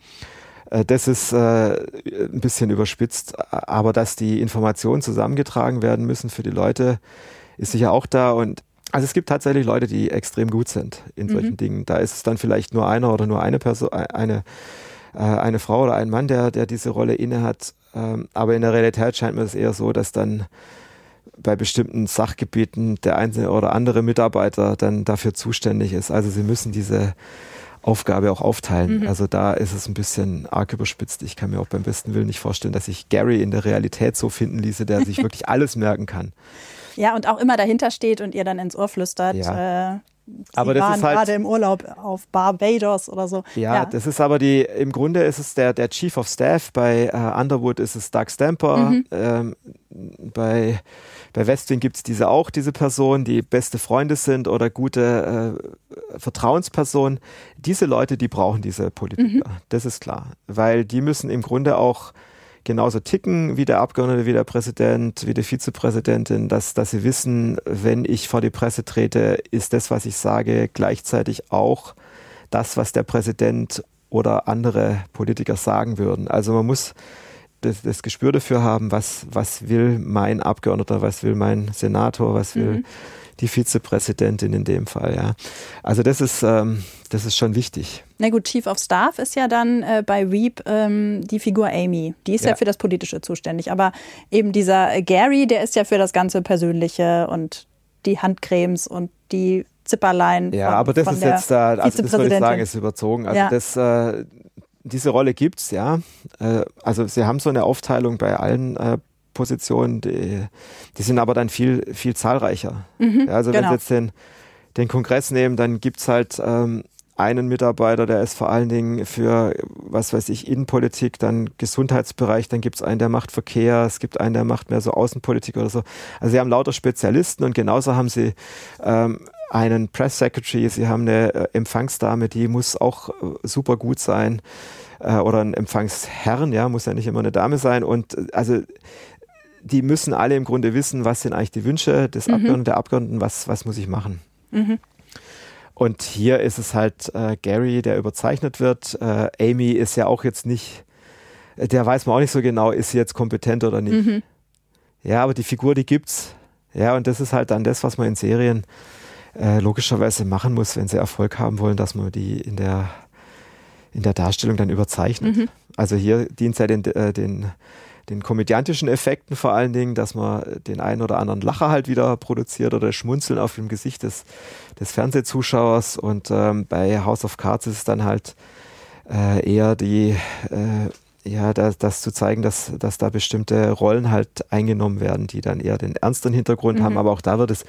Speaker 3: Äh, das ist äh, ein bisschen überspitzt, aber dass die Informationen zusammengetragen werden müssen für die Leute, ist sicher auch da und also es gibt tatsächlich Leute, die extrem gut sind in solchen mhm. Dingen. Da ist es dann vielleicht nur einer oder nur eine Person, eine äh, eine Frau oder ein Mann, der, der diese Rolle innehat. Ähm, aber in der Realität scheint mir es eher so, dass dann bei bestimmten Sachgebieten der einzelne oder andere Mitarbeiter dann dafür zuständig ist. Also sie müssen diese Aufgabe auch aufteilen. Mhm. Also da ist es ein bisschen arg überspitzt. Ich kann mir auch beim besten Willen nicht vorstellen, dass sich Gary in der Realität so finden ließe, der sich <laughs> wirklich alles merken kann.
Speaker 1: Ja, und auch immer dahinter steht und ihr dann ins Ohr flüstert. Ja. Äh, Sie aber das waren ist halt, gerade im Urlaub auf Barbados oder so.
Speaker 3: Ja, ja, das ist aber die, im Grunde ist es der, der Chief of Staff, bei äh, Underwood ist es Doug Stamper, mhm. ähm, bei, bei Westwing gibt es diese auch, diese Personen, die beste Freunde sind oder gute äh, Vertrauenspersonen. Diese Leute, die brauchen diese Politiker, mhm. das ist klar, weil die müssen im Grunde auch genauso ticken wie der Abgeordnete, wie der Präsident, wie die Vizepräsidentin, dass, dass sie wissen, wenn ich vor die Presse trete, ist das, was ich sage, gleichzeitig auch das, was der Präsident oder andere Politiker sagen würden. Also man muss das, das Gespür dafür haben, was, was will mein Abgeordneter, was will mein Senator, was will mhm die Vizepräsidentin in dem Fall, ja. Also das ist, ähm, das ist schon wichtig.
Speaker 1: Na gut, Chief of Staff ist ja dann äh, bei Reap ähm, die Figur Amy. Die ist ja. ja. für das Politische zuständig. Aber eben dieser Gary, der ist ja für das ganze Persönliche und die Handcremes und die Zipperlein.
Speaker 3: Ja,
Speaker 1: von,
Speaker 3: aber das ist jetzt da, also das würde ich sagen, ist überzogen. Also
Speaker 1: Ja.
Speaker 3: das, äh, diese Rolle gibt's, ja. Äh, also sie haben so eine Aufteilung bei allen äh, Positionen, die, die sind aber dann viel, viel zahlreicher.
Speaker 1: Mhm,
Speaker 3: Ja, also wenn
Speaker 1: genau.
Speaker 3: Sie jetzt den, den Kongress nehmen, dann gibt's halt ähm, einen Mitarbeiter, der ist vor allen Dingen für, was weiß ich, Innenpolitik, dann Gesundheitsbereich, dann gibt's einen, der macht Verkehr, es gibt einen, der macht mehr so Außenpolitik oder so. Also sie haben lauter Spezialisten und genauso haben sie ähm, einen Press Secretary, sie haben eine äh, Empfangsdame, die muss auch äh, super gut sein äh, oder ein Empfangsherren, ja, muss ja nicht immer eine Dame sein und also die müssen alle im Grunde wissen, was sind eigentlich die Wünsche des
Speaker 1: Mhm.
Speaker 3: Abgeordneten, der Abgeordneten, was, was muss ich machen.
Speaker 1: Mhm.
Speaker 3: Und hier ist es halt äh, Gary, der überzeichnet wird. Äh, Amy ist ja auch jetzt nicht, äh, der weiß man auch nicht so genau, ist sie jetzt kompetent oder nicht.
Speaker 1: Mhm.
Speaker 3: Ja, aber die Figur, die gibt's. Ja, und das ist halt dann das, was man in Serien äh, logischerweise machen muss, wenn sie Erfolg haben wollen, dass man die in der, in der Darstellung dann überzeichnet.
Speaker 1: Mhm.
Speaker 3: Also hier dient es ja den, äh, den, den komödiantischen Effekten vor allen Dingen, dass man den einen oder anderen Lacher halt wieder produziert oder Schmunzeln auf dem Gesicht des, des Fernsehzuschauers. Und ähm, bei House of Cards ist es dann halt äh, eher die, äh, ja, das, das zu zeigen, dass, dass da bestimmte Rollen halt eingenommen werden, die dann eher den ernsteren Hintergrund
Speaker 1: Mhm.
Speaker 3: haben. Aber auch da wird es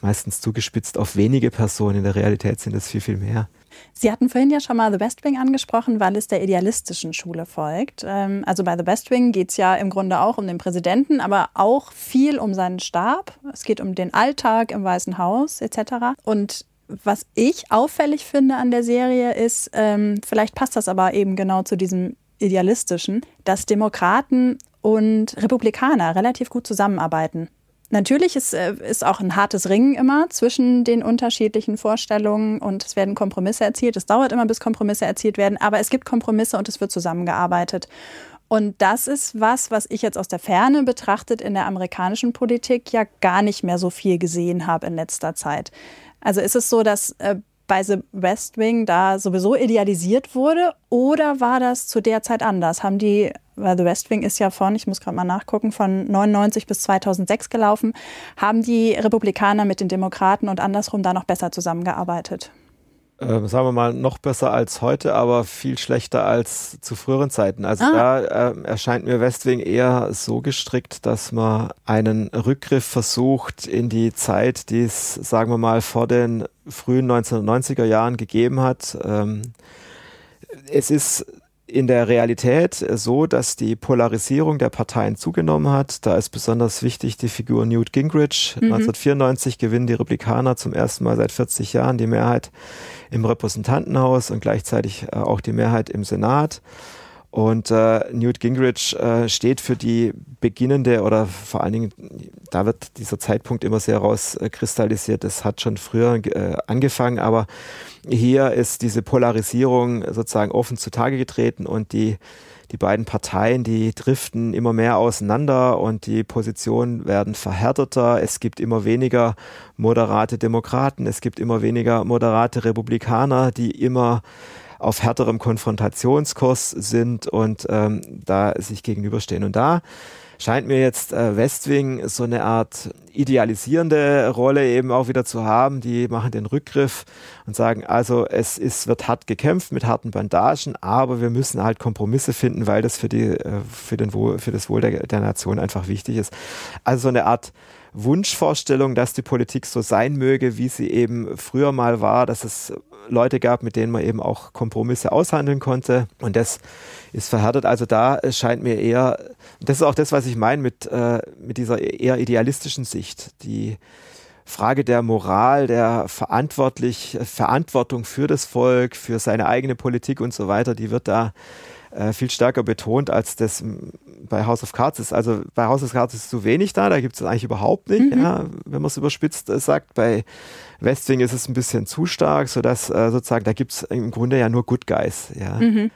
Speaker 3: meistens zugespitzt auf wenige Personen. In der Realität sind es viel, viel mehr.
Speaker 1: Sie hatten vorhin ja schon mal The West Wing angesprochen, weil es der idealistischen Schule folgt. Ähm, Also bei The West Wing geht es ja im Grunde auch um den Präsidenten, aber auch viel um seinen Stab. Es geht um den Alltag im Weißen Haus etc. Und was ich auffällig finde an der Serie ist, ähm, vielleicht passt das aber eben genau zu diesem idealistischen, dass Demokraten und Republikaner relativ gut zusammenarbeiten. Natürlich ist, äh, ist auch ein hartes Ringen immer zwischen den unterschiedlichen Vorstellungen und es werden Kompromisse erzielt. Es dauert immer, bis Kompromisse erzielt werden, aber es gibt Kompromisse und es wird zusammengearbeitet. Und das ist was, was ich jetzt aus der Ferne betrachtet in der amerikanischen Politik ja gar nicht mehr so viel gesehen habe in letzter Zeit. Also ist es so, dass äh, bei The West Wing da sowieso idealisiert wurde oder war das zu der Zeit anders? Haben die, weil The West Wing ist ja von, ich muss gerade mal nachgucken, von 99 bis 2006 gelaufen, haben die Republikaner mit den Demokraten und andersrum da noch besser zusammengearbeitet?
Speaker 3: ähm, sagen wir mal, noch besser als heute, aber viel schlechter als zu früheren Zeiten. Also
Speaker 1: Ah.
Speaker 3: da ähm, erscheint mir Westwing eher so gestrickt, dass man einen Rückgriff versucht in die Zeit, die es, sagen wir mal, vor den frühen 1990er Jahren gegeben hat. Ähm, es ist in der Realität so, dass die Polarisierung der Parteien zugenommen hat. Da ist besonders wichtig die Figur Newt Gingrich. 1994 gewinnen die Republikaner zum ersten Mal seit 40 Jahren die Mehrheit im Repräsentantenhaus und gleichzeitig äh, auch die Mehrheit im Senat. Und äh, Newt Gingrich äh, steht für die beginnende oder vor allen Dingen, da wird dieser Zeitpunkt immer sehr rauskristallisiert. Das hat schon früher äh, angefangen, aber hier ist diese Polarisierung sozusagen offen zutage getreten und die, die beiden Parteien, die driften immer mehr auseinander und die Positionen werden verhärteter. Es gibt immer weniger moderate Demokraten, es gibt immer weniger moderate Republikaner, die immer auf härterem Konfrontationskurs sind und ähm, da sich gegenüberstehen. Und da scheint mir jetzt äh, Westwing so eine Art idealisierende Rolle eben auch wieder zu haben. Die machen den Rückgriff und sagen, also es ist, wird hart gekämpft mit harten Bandagen, aber wir müssen halt Kompromisse finden, weil das für die, äh, für den Wohl, für das Wohl der, der Nation einfach wichtig ist. Also so eine Art Wunschvorstellung, dass die Politik so sein möge, wie sie eben früher mal war, dass es Leute gab, mit denen man eben auch Kompromisse aushandeln konnte. Und das ist verhärtet. Also da scheint mir eher, das ist auch das, was ich meine mit, äh, mit dieser eher idealistischen Sicht. Die Frage der Moral, der verantwortlich, Verantwortung für das Volk, für seine eigene Politik und so weiter, die wird da äh, viel stärker betont, als das bei House of Cards ist. Also bei House of Cards ist zu wenig da, da gibt es eigentlich überhaupt nicht,
Speaker 1: Mhm.
Speaker 3: ja, wenn man es überspitzt äh, sagt. Bei Westwing ist es ein bisschen zu stark, sodass äh, sozusagen, da gibt es im Grunde ja nur Good Guys. Ja.
Speaker 1: Mhm.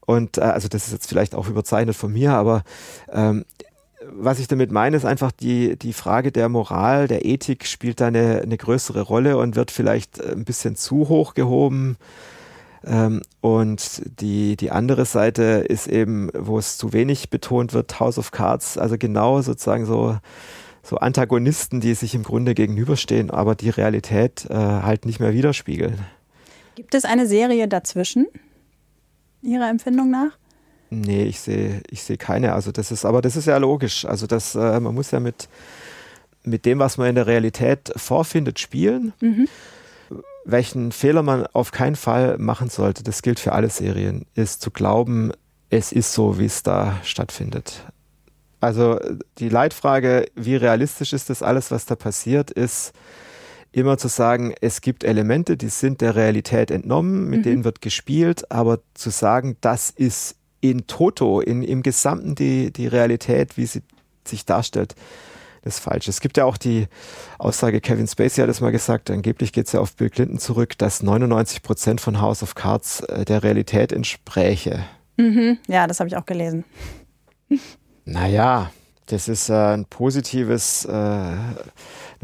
Speaker 3: Und äh, also das ist jetzt vielleicht auch überzeichnet von mir, aber ähm, was ich damit meine, ist einfach die, die Frage der Moral, der Ethik spielt da eine, eine größere Rolle und wird vielleicht äh, ein bisschen zu hoch gehoben. Ähm, und die, die andere Seite ist eben, wo es zu wenig betont wird, House of Cards, also genau sozusagen so, so Antagonisten, die sich im Grunde gegenüberstehen, aber die Realität äh, halt nicht mehr widerspiegeln.
Speaker 1: Gibt es eine Serie dazwischen, Ihrer Empfindung nach?
Speaker 3: Nee, ich sehe ich sehe keine. Also das ist, aber das ist ja logisch. Also das, äh, man muss ja mit, mit dem, was man in der Realität vorfindet, spielen. Mhm. Welchen Fehler man auf keinen Fall machen sollte, das gilt für alle Serien, ist zu glauben, es ist so, wie es da stattfindet. Also die Leitfrage, wie realistisch ist das alles, was da passiert, ist immer zu sagen, es gibt Elemente, die sind der Realität entnommen, mit mhm. denen wird gespielt, aber zu sagen, das ist in Toto, in, im Gesamten die, die Realität, wie sie sich darstellt, ist falsch. Es gibt ja auch die Aussage, Kevin Spacey hat es mal gesagt, angeblich geht es ja auf Bill Clinton zurück, dass 99 Prozent von House of Cards äh, der Realität entspräche.
Speaker 1: Mhm. Ja, das habe ich auch gelesen.
Speaker 3: Naja, das ist äh, ein positives, äh, eine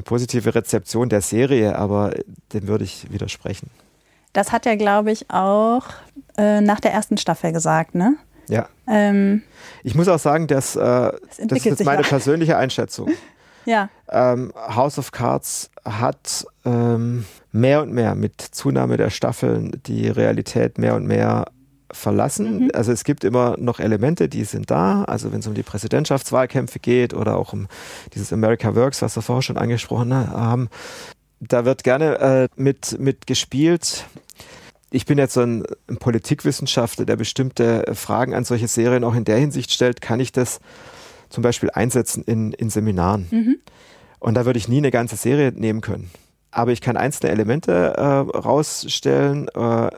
Speaker 3: positive Rezeption der Serie, aber dem würde ich widersprechen.
Speaker 1: Das hat er, glaube ich, auch äh, nach der ersten Staffel gesagt, ne?
Speaker 3: Ja. Ähm, ich muss auch sagen, dass, äh, das, das ist meine
Speaker 1: auch.
Speaker 3: persönliche <laughs> Einschätzung.
Speaker 1: ja.
Speaker 3: Ähm, House of Cards hat ähm, mehr und mehr mit Zunahme der Staffeln die Realität mehr und mehr verlassen. Mhm. Also es gibt immer noch Elemente, die sind da. Also wenn es um die Präsidentschaftswahlkämpfe geht oder auch um dieses America Works, was wir vorher schon angesprochen haben, da wird gerne äh, mit, mit gespielt. Ich bin jetzt so ein, ein Politikwissenschaftler, der bestimmte Fragen an solche Serien auch in der Hinsicht stellt, kann ich das zum Beispiel einsetzen in, in Seminaren. Mhm. Und da würde ich nie eine ganze Serie nehmen können. Aber ich kann einzelne Elemente äh, rausstellen, äh,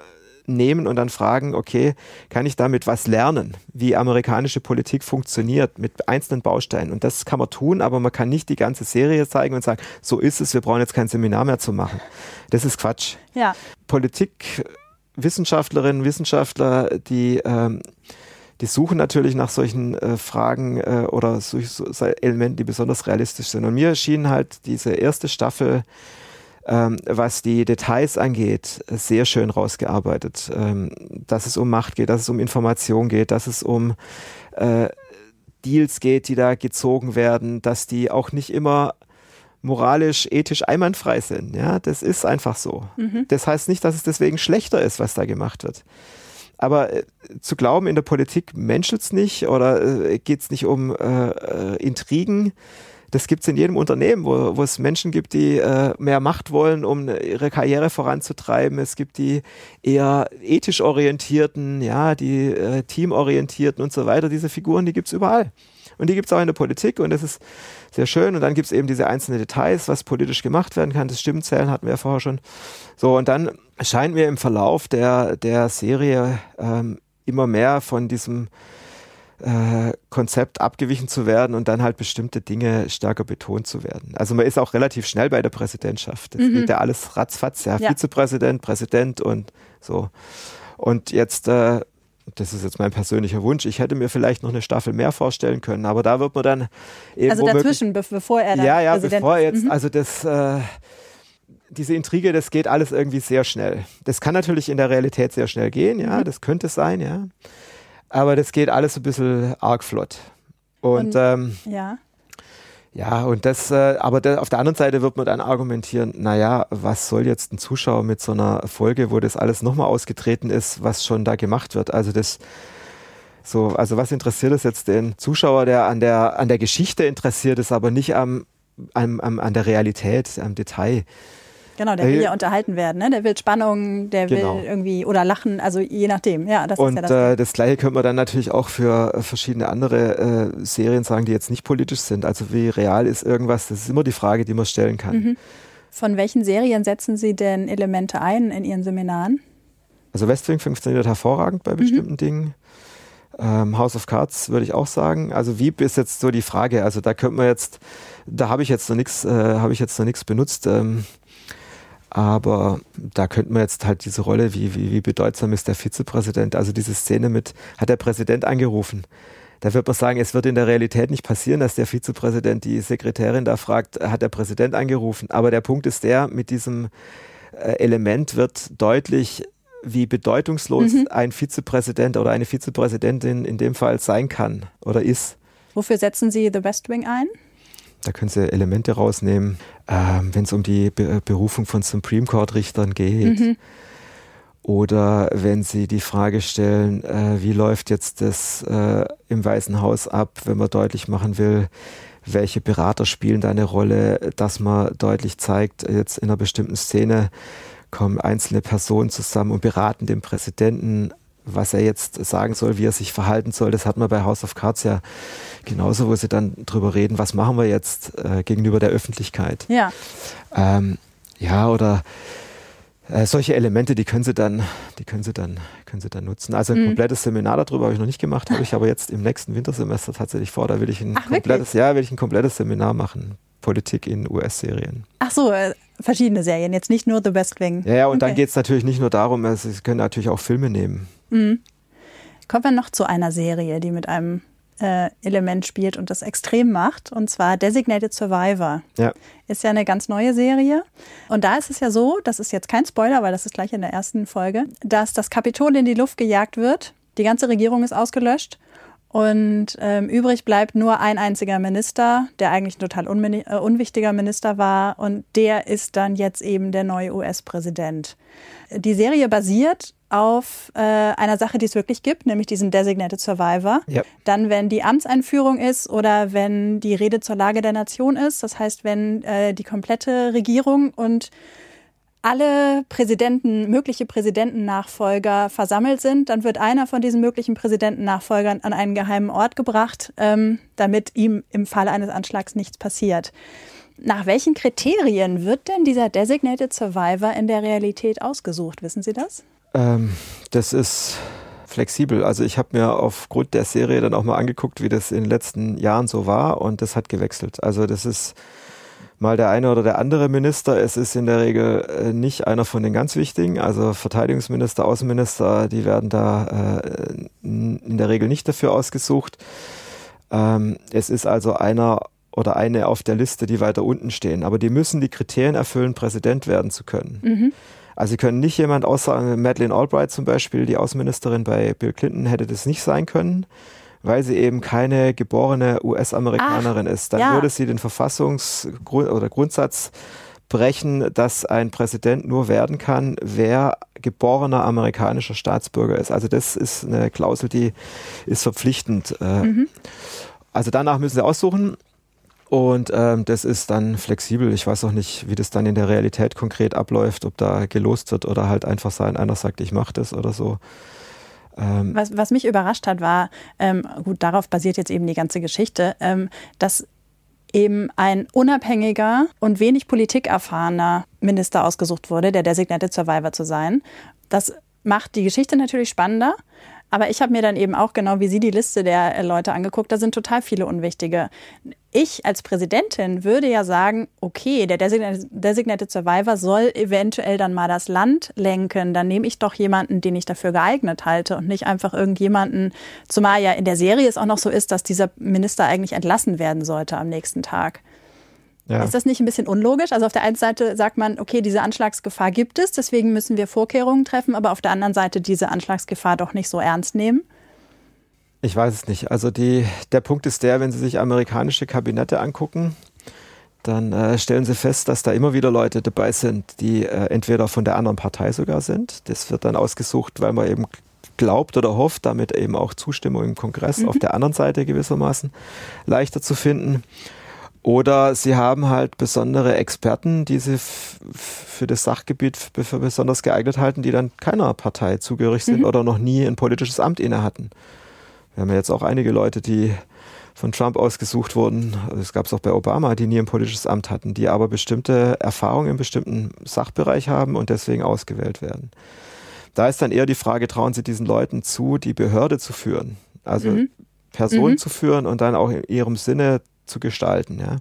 Speaker 3: nehmen und dann fragen, okay, kann ich damit was lernen, wie amerikanische Politik funktioniert mit einzelnen Bausteinen. Und das kann man tun, aber man kann nicht die ganze Serie zeigen und sagen, so ist es, wir brauchen jetzt kein Seminar mehr zu machen. Das ist Quatsch.
Speaker 1: Ja.
Speaker 3: Politikwissenschaftlerinnen, Wissenschaftler, die ähm, die suchen natürlich nach solchen äh, Fragen äh, oder Elementen, die besonders realistisch sind. Und mir erschien halt diese erste Staffel ähm, was die Details angeht, sehr schön rausgearbeitet. Ähm, dass es um Macht geht, dass es um Information geht, dass es um äh, Deals geht, die da gezogen werden, dass die auch nicht immer moralisch, ethisch einwandfrei sind. Ja, das ist einfach so. Mhm. Das heißt nicht, dass es deswegen schlechter ist, was da gemacht wird. Aber äh, zu glauben, in der Politik menschelt es nicht oder äh, geht es nicht um äh, äh Intrigen, das gibt es in jedem Unternehmen, wo, wo es Menschen gibt, die äh, mehr Macht wollen, um ihre Karriere voranzutreiben. Es gibt die eher ethisch orientierten, ja, die äh, teamorientierten und so weiter. Diese Figuren, die gibt es überall. Und die gibt es auch in der Politik und das ist sehr schön. Und dann gibt es eben diese einzelnen Details, was politisch gemacht werden kann. Das Stimmenzählen hatten wir ja vorher schon. So, und dann scheint mir im Verlauf der, der Serie ähm, immer mehr von diesem äh, Konzept abgewichen zu werden und dann halt bestimmte Dinge stärker betont zu werden. Also man ist auch relativ schnell bei der Präsidentschaft. Das mhm. geht ja alles ratzfatz, ja, ja. Vizepräsident, Präsident und so. Und jetzt, äh, das ist jetzt mein persönlicher Wunsch, ich hätte mir vielleicht noch eine Staffel mehr vorstellen können, aber da wird man dann
Speaker 1: eben. Also dazwischen, bevor er dann
Speaker 3: Ja, ja,
Speaker 1: Präsident
Speaker 3: bevor jetzt, mhm. also das. Äh, diese Intrige, das geht alles irgendwie sehr schnell. Das kann natürlich in der Realität sehr schnell gehen, ja, mhm. das könnte es sein, ja. Aber das geht alles ein bisschen arg flott. Und, und ähm,
Speaker 1: ja.
Speaker 3: Ja, und das, äh, aber da, auf der anderen Seite wird man dann argumentieren, naja, was soll jetzt ein Zuschauer mit so einer Folge, wo das alles nochmal ausgetreten ist, was schon da gemacht wird? Also das, so, also was interessiert es jetzt den Zuschauer, der an der, an der Geschichte interessiert ist, aber nicht am, am, am an der Realität, am Detail?
Speaker 1: Genau, der will ja unterhalten werden, ne? Der will Spannung, der genau. will irgendwie oder lachen, also je nachdem. Ja, das
Speaker 3: und
Speaker 1: ist ja
Speaker 3: das, äh, das gleiche könnte man dann natürlich auch für äh, verschiedene andere äh, Serien sagen, die jetzt nicht politisch sind. Also wie real ist irgendwas? Das ist immer die Frage, die man stellen kann. Mhm.
Speaker 1: Von welchen Serien setzen Sie denn Elemente ein in Ihren Seminaren?
Speaker 3: Also Westwing funktioniert hervorragend bei mhm. bestimmten mhm. Dingen. Ähm, House of Cards würde ich auch sagen. Also Wieb ist jetzt so die Frage. Also da könnte man jetzt, da habe ich jetzt noch nichts, äh, habe ich jetzt noch nichts benutzt. Ähm, aber da könnte man jetzt halt diese Rolle, wie, wie, wie bedeutsam ist der Vizepräsident, also diese Szene mit, hat der Präsident angerufen. Da wird man sagen, es wird in der Realität nicht passieren, dass der Vizepräsident die Sekretärin da fragt, hat der Präsident angerufen. Aber der Punkt ist der, mit diesem äh, Element wird deutlich, wie bedeutungslos mhm. ein Vizepräsident oder eine Vizepräsidentin in dem Fall sein kann oder ist.
Speaker 1: Wofür setzen Sie The West Wing ein?
Speaker 3: Da können Sie Elemente rausnehmen, ähm, wenn es um die Be Berufung von Supreme Court-Richtern geht. Mhm. Oder wenn Sie die Frage stellen, äh, wie läuft jetzt das äh, im Weißen Haus ab, wenn man deutlich machen will, welche Berater spielen da eine Rolle, dass man deutlich zeigt, jetzt in einer bestimmten Szene kommen einzelne Personen zusammen und beraten den Präsidenten, was er jetzt sagen soll, wie er sich verhalten soll. Das hat man bei House of Cards ja genauso, wo sie dann drüber reden, was machen wir jetzt äh, gegenüber der Öffentlichkeit.
Speaker 1: Ja.
Speaker 3: Ähm, ja, oder äh, solche Elemente, die können Sie dann, die können Sie dann, können Sie dann nutzen. Also ein mhm. komplettes Seminar darüber habe ich noch nicht gemacht, habe ich aber jetzt im nächsten Wintersemester tatsächlich vor. Da will ich ein Ach, komplettes, wirklich? ja, will ich ein komplettes Seminar machen. Politik in US-Serien.
Speaker 1: Ach so, äh, verschiedene Serien, jetzt nicht nur The West Wing.
Speaker 3: Ja, ja, und okay. dann geht es natürlich nicht nur darum, also Sie können natürlich auch Filme nehmen.
Speaker 1: Mhm. Kommen wir noch zu einer Serie, die mit einem äh, Element spielt und das extrem macht, und zwar Designated Survivor.
Speaker 3: Ja.
Speaker 1: Ist ja eine ganz neue Serie. Und da ist es ja so, das ist jetzt kein Spoiler, weil das ist gleich in der ersten Folge, dass das Kapitol in die Luft gejagt wird, die ganze Regierung ist ausgelöscht und ähm, übrig bleibt nur ein einziger Minister, der eigentlich ein total äh, unwichtiger Minister war. Und der ist dann jetzt eben der neue US-Präsident. Die Serie basiert auf äh, einer Sache, die es wirklich gibt, nämlich diesen Designated Survivor.
Speaker 3: Yep.
Speaker 1: Dann, wenn die Amtseinführung ist oder wenn die Rede zur Lage der Nation ist, das heißt, wenn äh, die komplette Regierung und alle Präsidenten, mögliche Präsidentennachfolger versammelt sind, dann wird einer von diesen möglichen Präsidentennachfolgern an einen geheimen Ort gebracht, ähm, damit ihm im Falle eines Anschlags nichts passiert. Nach welchen Kriterien wird denn dieser Designated Survivor in der Realität ausgesucht? Wissen Sie das?
Speaker 3: Ähm, das ist flexibel. Also ich habe mir aufgrund der Serie dann auch mal angeguckt, wie das in den letzten Jahren so war und das hat gewechselt. Also das ist mal der eine oder der andere Minister. Es ist in der Regel äh, nicht einer von den ganz wichtigen. Also Verteidigungsminister, Außenminister, die werden da äh, in der Regel nicht dafür ausgesucht. Ähm, es ist also einer oder eine auf der Liste, die weiter unten stehen. Aber die müssen die Kriterien erfüllen, Präsident werden zu können. Mhm. Also sie können nicht jemand außer Madeleine Albright zum Beispiel, die Außenministerin bei Bill Clinton, hätte das nicht sein können, weil sie eben keine geborene US-Amerikanerin ist. Dann ja. würde sie den Verfassungsgrund oder Grundsatz brechen, dass ein Präsident nur werden kann, wer geborener amerikanischer Staatsbürger ist. Also das ist eine Klausel, die ist verpflichtend. Äh, mhm. Also danach müssen sie aussuchen. Und ähm, das ist dann flexibel. Ich weiß auch nicht, wie das dann in der Realität konkret abläuft, ob da gelost wird oder halt einfach sein, einer sagt, ich mache das oder so.
Speaker 1: Ähm was, was mich überrascht hat, war, ähm, gut, darauf basiert jetzt eben die ganze Geschichte, ähm, dass eben ein unabhängiger und wenig politikerfahrener Minister ausgesucht wurde, der Designated Survivor zu sein. Das macht die Geschichte natürlich spannender. Aber ich habe mir dann eben auch genau wie Sie die Liste der äh, Leute angeguckt. Da sind total viele Unwichtige. Ich als Präsidentin würde ja sagen, okay, der Designated Survivor soll eventuell dann mal das Land lenken. Dann nehme ich doch jemanden, den ich dafür geeignet halte und nicht einfach irgendjemanden, zumal ja in der Serie es auch noch so ist, dass dieser Minister eigentlich entlassen werden sollte am nächsten Tag. Ja. Ist das nicht ein bisschen unlogisch? Also auf der einen Seite sagt man, okay, diese Anschlagsgefahr gibt es, deswegen müssen wir Vorkehrungen treffen, aber auf der anderen Seite diese Anschlagsgefahr doch nicht so ernst nehmen?
Speaker 3: Ich weiß es nicht. Also die, der Punkt ist der, wenn Sie sich amerikanische Kabinette angucken, dann äh, stellen Sie fest, dass da immer wieder Leute dabei sind, die äh, entweder von der anderen Partei sogar sind. Das wird dann ausgesucht, weil man eben glaubt oder hofft, damit eben auch Zustimmung im Kongress mhm. auf der anderen Seite gewissermaßen leichter zu finden. Oder sie haben halt besondere Experten, die sie für das Sachgebiet für besonders geeignet halten, die dann keiner Partei zugehörig sind mhm. oder noch nie ein politisches Amt inne hatten. Wir haben ja jetzt auch einige Leute, die von Trump ausgesucht wurden, also es gab es auch bei Obama, die nie ein politisches Amt hatten, die aber bestimmte Erfahrungen im bestimmten Sachbereich haben und deswegen ausgewählt werden. Da ist dann eher die Frage, trauen Sie diesen Leuten zu, die Behörde zu führen? Also mhm. Personen mhm. zu führen und dann auch in ihrem Sinne zu gestalten. Ja.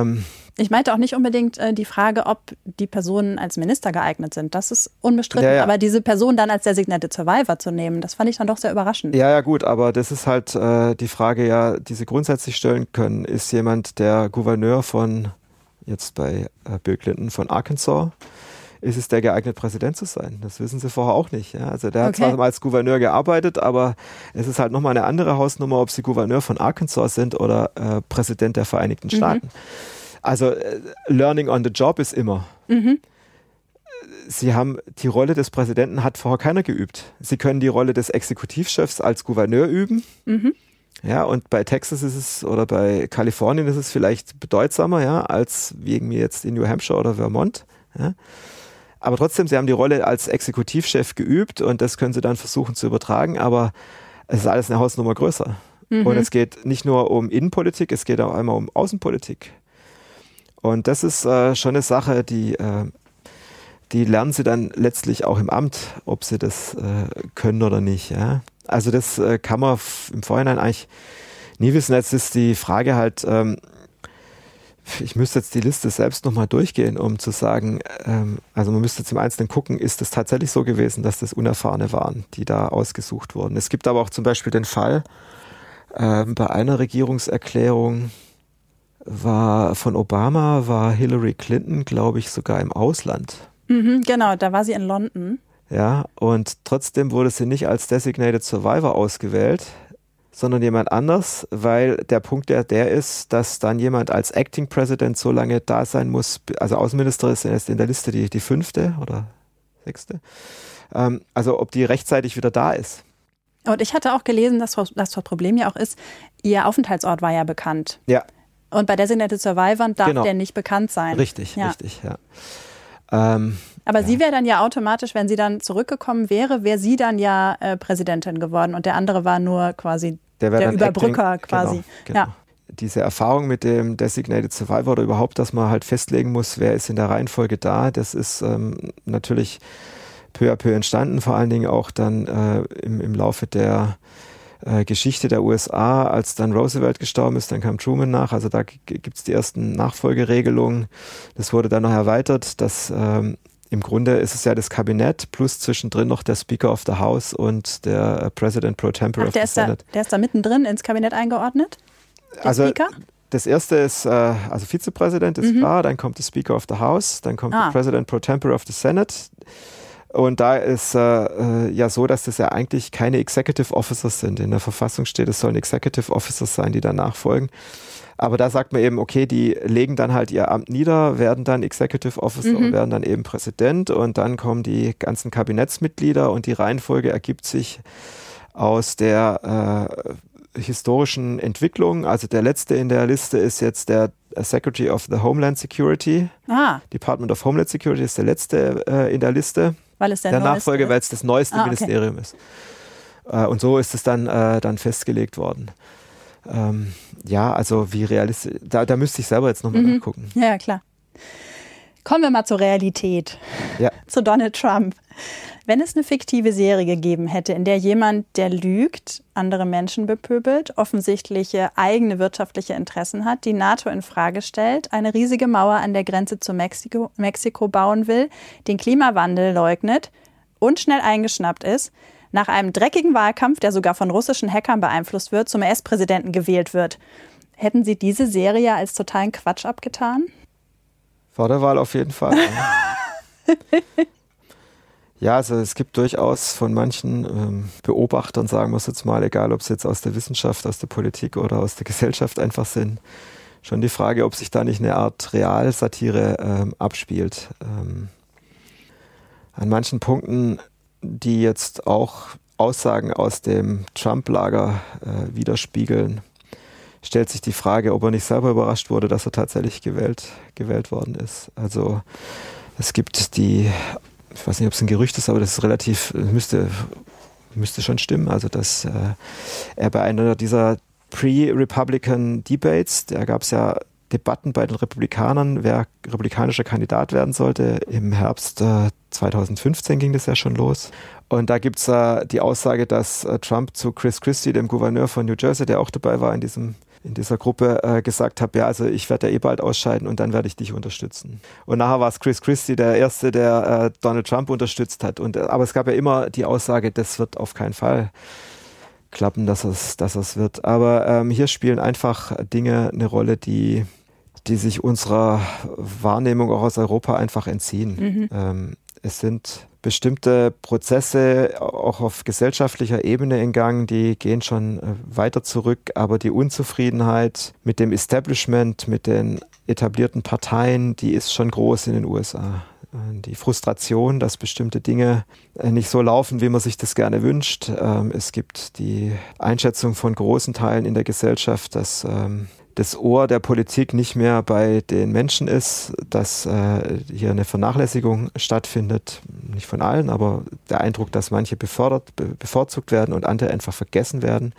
Speaker 1: Ähm, ich meinte auch nicht unbedingt äh, die Frage, ob die Personen als Minister geeignet sind. Das ist unbestritten. Ja, ja. Aber diese Person dann als Designated Survivor zu nehmen, das fand ich dann doch sehr überraschend.
Speaker 3: Ja, ja, gut. Aber das ist halt äh, die Frage, ja, die Sie grundsätzlich stellen können. Ist jemand der Gouverneur von, jetzt bei äh, Bill Clinton, von Arkansas? ist es der geeignet, Präsident zu sein? Das wissen sie vorher auch nicht. Ja? Also der hat
Speaker 1: Okay.
Speaker 3: zwar mal als Gouverneur gearbeitet, aber es ist halt nochmal eine andere Hausnummer, ob sie Gouverneur von Arkansas sind oder äh, Präsident der Vereinigten Staaten. Also äh, Learning on the Job ist immer. Sie haben die Rolle des Präsidenten hat vorher keiner geübt. Sie können die Rolle des Exekutivchefs als Gouverneur üben. Ja, und bei Texas ist es oder bei Kalifornien ist es vielleicht bedeutsamer, ja, als wie irgendwie jetzt in New Hampshire oder Vermont. Ja. Aber trotzdem, sie haben die Rolle als Exekutivchef geübt und das können sie dann versuchen zu übertragen, aber es ist alles eine Hausnummer größer. Und es geht nicht nur um Innenpolitik, es geht auch einmal um Außenpolitik. Und das ist äh, schon eine Sache, die, äh, die lernen sie dann letztlich auch im Amt, ob sie das äh, können oder nicht. Ja? Also das äh, kann man im Vorhinein eigentlich nie wissen. Jetzt ist die Frage halt, ähm, ich müsste jetzt die Liste selbst nochmal durchgehen, um zu sagen, ähm, also man müsste zum Einzelnen gucken, ist es tatsächlich so gewesen, dass das Unerfahrene waren, die da ausgesucht wurden. Es gibt aber auch zum Beispiel den Fall, ähm, bei einer Regierungserklärung war von Obama, war Hillary Clinton, glaube ich, sogar im Ausland.
Speaker 1: Mhm, genau, da war sie in London.
Speaker 3: Ja, und trotzdem wurde sie nicht als Designated Survivor ausgewählt, sondern jemand anders, weil der Punkt der, der ist, dass dann jemand als Acting President so lange da sein muss, also Außenminister ist jetzt in der Liste die, die fünfte oder sechste, ähm, also ob die rechtzeitig wieder da ist.
Speaker 1: Und ich hatte auch gelesen, dass das das Problem ja auch ist, ihr Aufenthaltsort war ja bekannt.
Speaker 3: Ja,
Speaker 1: Und bei Designated Survivor darf
Speaker 3: Genau.
Speaker 1: der nicht bekannt sein.
Speaker 3: richtig,
Speaker 1: ja.
Speaker 3: richtig, ja. Ähm,
Speaker 1: Aber sie wäre dann ja automatisch, wenn sie dann zurückgekommen wäre, wäre sie dann ja äh, Präsidentin geworden und der andere war nur quasi
Speaker 3: der,
Speaker 1: der Überbrücker
Speaker 3: Acting,
Speaker 1: quasi.
Speaker 3: Genau, genau.
Speaker 1: Ja.
Speaker 3: Diese Erfahrung mit dem Designated Survivor oder überhaupt, dass man halt festlegen muss, wer ist in der Reihenfolge da, das ist ähm, natürlich peu à peu entstanden, vor allen Dingen auch dann äh, im, im Laufe der äh, Geschichte der USA, als dann Roosevelt gestorben ist, dann kam Truman nach, also da gibt es die ersten Nachfolgeregelungen. Das wurde dann noch erweitert, dass ähm, im Grunde ist es ja das Kabinett plus zwischendrin noch der Speaker of the House und der äh, President pro tempore
Speaker 1: Ach,
Speaker 3: of the
Speaker 1: ist, da,
Speaker 3: Senate.
Speaker 1: der ist da mittendrin ins Kabinett eingeordnet? Der
Speaker 3: Also
Speaker 1: Speaker?
Speaker 3: das erste ist, äh, also Vizepräsident ist klar, dann kommt der Speaker of the House, dann kommt
Speaker 1: Mhm. Ah.
Speaker 3: der President pro tempore of the Senate. Und da ist äh, äh, ja so, dass das ja eigentlich keine Executive Officers sind. In der Verfassung steht, es sollen Executive Officers sein, die dann nachfolgen. Aber da sagt man eben, okay, die legen dann halt ihr Amt nieder, werden dann Executive Officer
Speaker 1: Mhm.
Speaker 3: und werden dann eben Präsident und dann kommen die ganzen Kabinettsmitglieder und die Reihenfolge ergibt sich aus der äh, historischen Entwicklung. Also der letzte in der Liste ist jetzt der Secretary of the Homeland Security.
Speaker 1: Ah,
Speaker 3: Department of Homeland Security ist der letzte äh, in der Liste
Speaker 1: weil es der,
Speaker 3: der,
Speaker 1: neueste
Speaker 3: Nachfolge,
Speaker 1: ist.
Speaker 3: weil es das neueste
Speaker 1: Ah, okay.
Speaker 3: Ministerium ist. Äh, und so ist es dann, äh, dann festgelegt worden. Ähm, ja, also wie realistisch, da, da müsste ich selber jetzt nochmal
Speaker 1: Mhm.
Speaker 3: nachgucken.
Speaker 1: Ja, ja, klar. Kommen wir mal zur Realität.
Speaker 3: Ja.
Speaker 1: Zu Donald Trump. Wenn es eine fiktive Serie gegeben hätte, in der jemand, der lügt, andere Menschen bepöbelt, offensichtliche eigene wirtschaftliche Interessen hat, die NATO in Frage stellt, eine riesige Mauer an der Grenze zu Mexiko, Mexiko bauen will, den Klimawandel leugnet und schnell eingeschnappt ist, nach einem dreckigen Wahlkampf, der sogar von russischen Hackern beeinflusst wird, zum US-Präsidenten gewählt wird. Hätten Sie diese Serie als totalen Quatsch abgetan?
Speaker 3: Vor der Wahl auf jeden Fall. <laughs> ja, also es gibt durchaus von manchen ähm, Beobachtern, sagen wir es jetzt mal, egal ob es jetzt aus der Wissenschaft, aus der Politik oder aus der Gesellschaft einfach sind, schon die Frage, ob sich da nicht eine Art Realsatire ähm, abspielt. Ähm, an manchen Punkten, die jetzt auch Aussagen aus dem Trump-Lager äh, widerspiegeln, stellt sich die Frage, ob er nicht selber überrascht wurde, dass er tatsächlich gewählt, gewählt worden ist. Also es gibt die, ich weiß nicht, ob es ein Gerücht ist, aber das ist relativ, müsste, müsste schon stimmen, also dass äh, er bei einer dieser Pre-Republican Debates, da gab es ja Debatten bei den Republikanern, wer republikanischer Kandidat werden sollte. Im Herbst äh, 2015 ging das ja schon los. Und da gibt es äh, die Aussage, dass äh, Trump zu Chris Christie, dem Gouverneur von New Jersey, der auch dabei war in diesem in dieser Gruppe äh, gesagt hat, ja, also ich werde ja eh bald ausscheiden und dann werde ich dich unterstützen. Und nachher war es Chris Christie, der Erste, der äh, Donald Trump unterstützt hat. Und, äh, aber es gab ja immer die Aussage, das wird auf keinen Fall klappen, dass es, dass es wird. Aber ähm, hier spielen einfach Dinge eine Rolle, die die sich unserer Wahrnehmung auch aus Europa einfach entziehen. Mhm. Ähm, es sind bestimmte Prozesse auch auf gesellschaftlicher Ebene in Gang, die gehen schon äh, weiter zurück, aber die Unzufriedenheit mit dem Establishment, mit den etablierten Parteien, die ist schon groß in den USA. Äh, die Frustration, dass bestimmte Dinge äh, nicht so laufen, wie man sich das gerne wünscht. Ähm, es gibt die Einschätzung von großen Teilen in der Gesellschaft, dass ähm, das Ohr der Politik nicht mehr bei den Menschen ist, dass äh, hier eine Vernachlässigung stattfindet, nicht von allen, aber der Eindruck, dass manche befördert, bevorzugt werden und andere einfach vergessen werden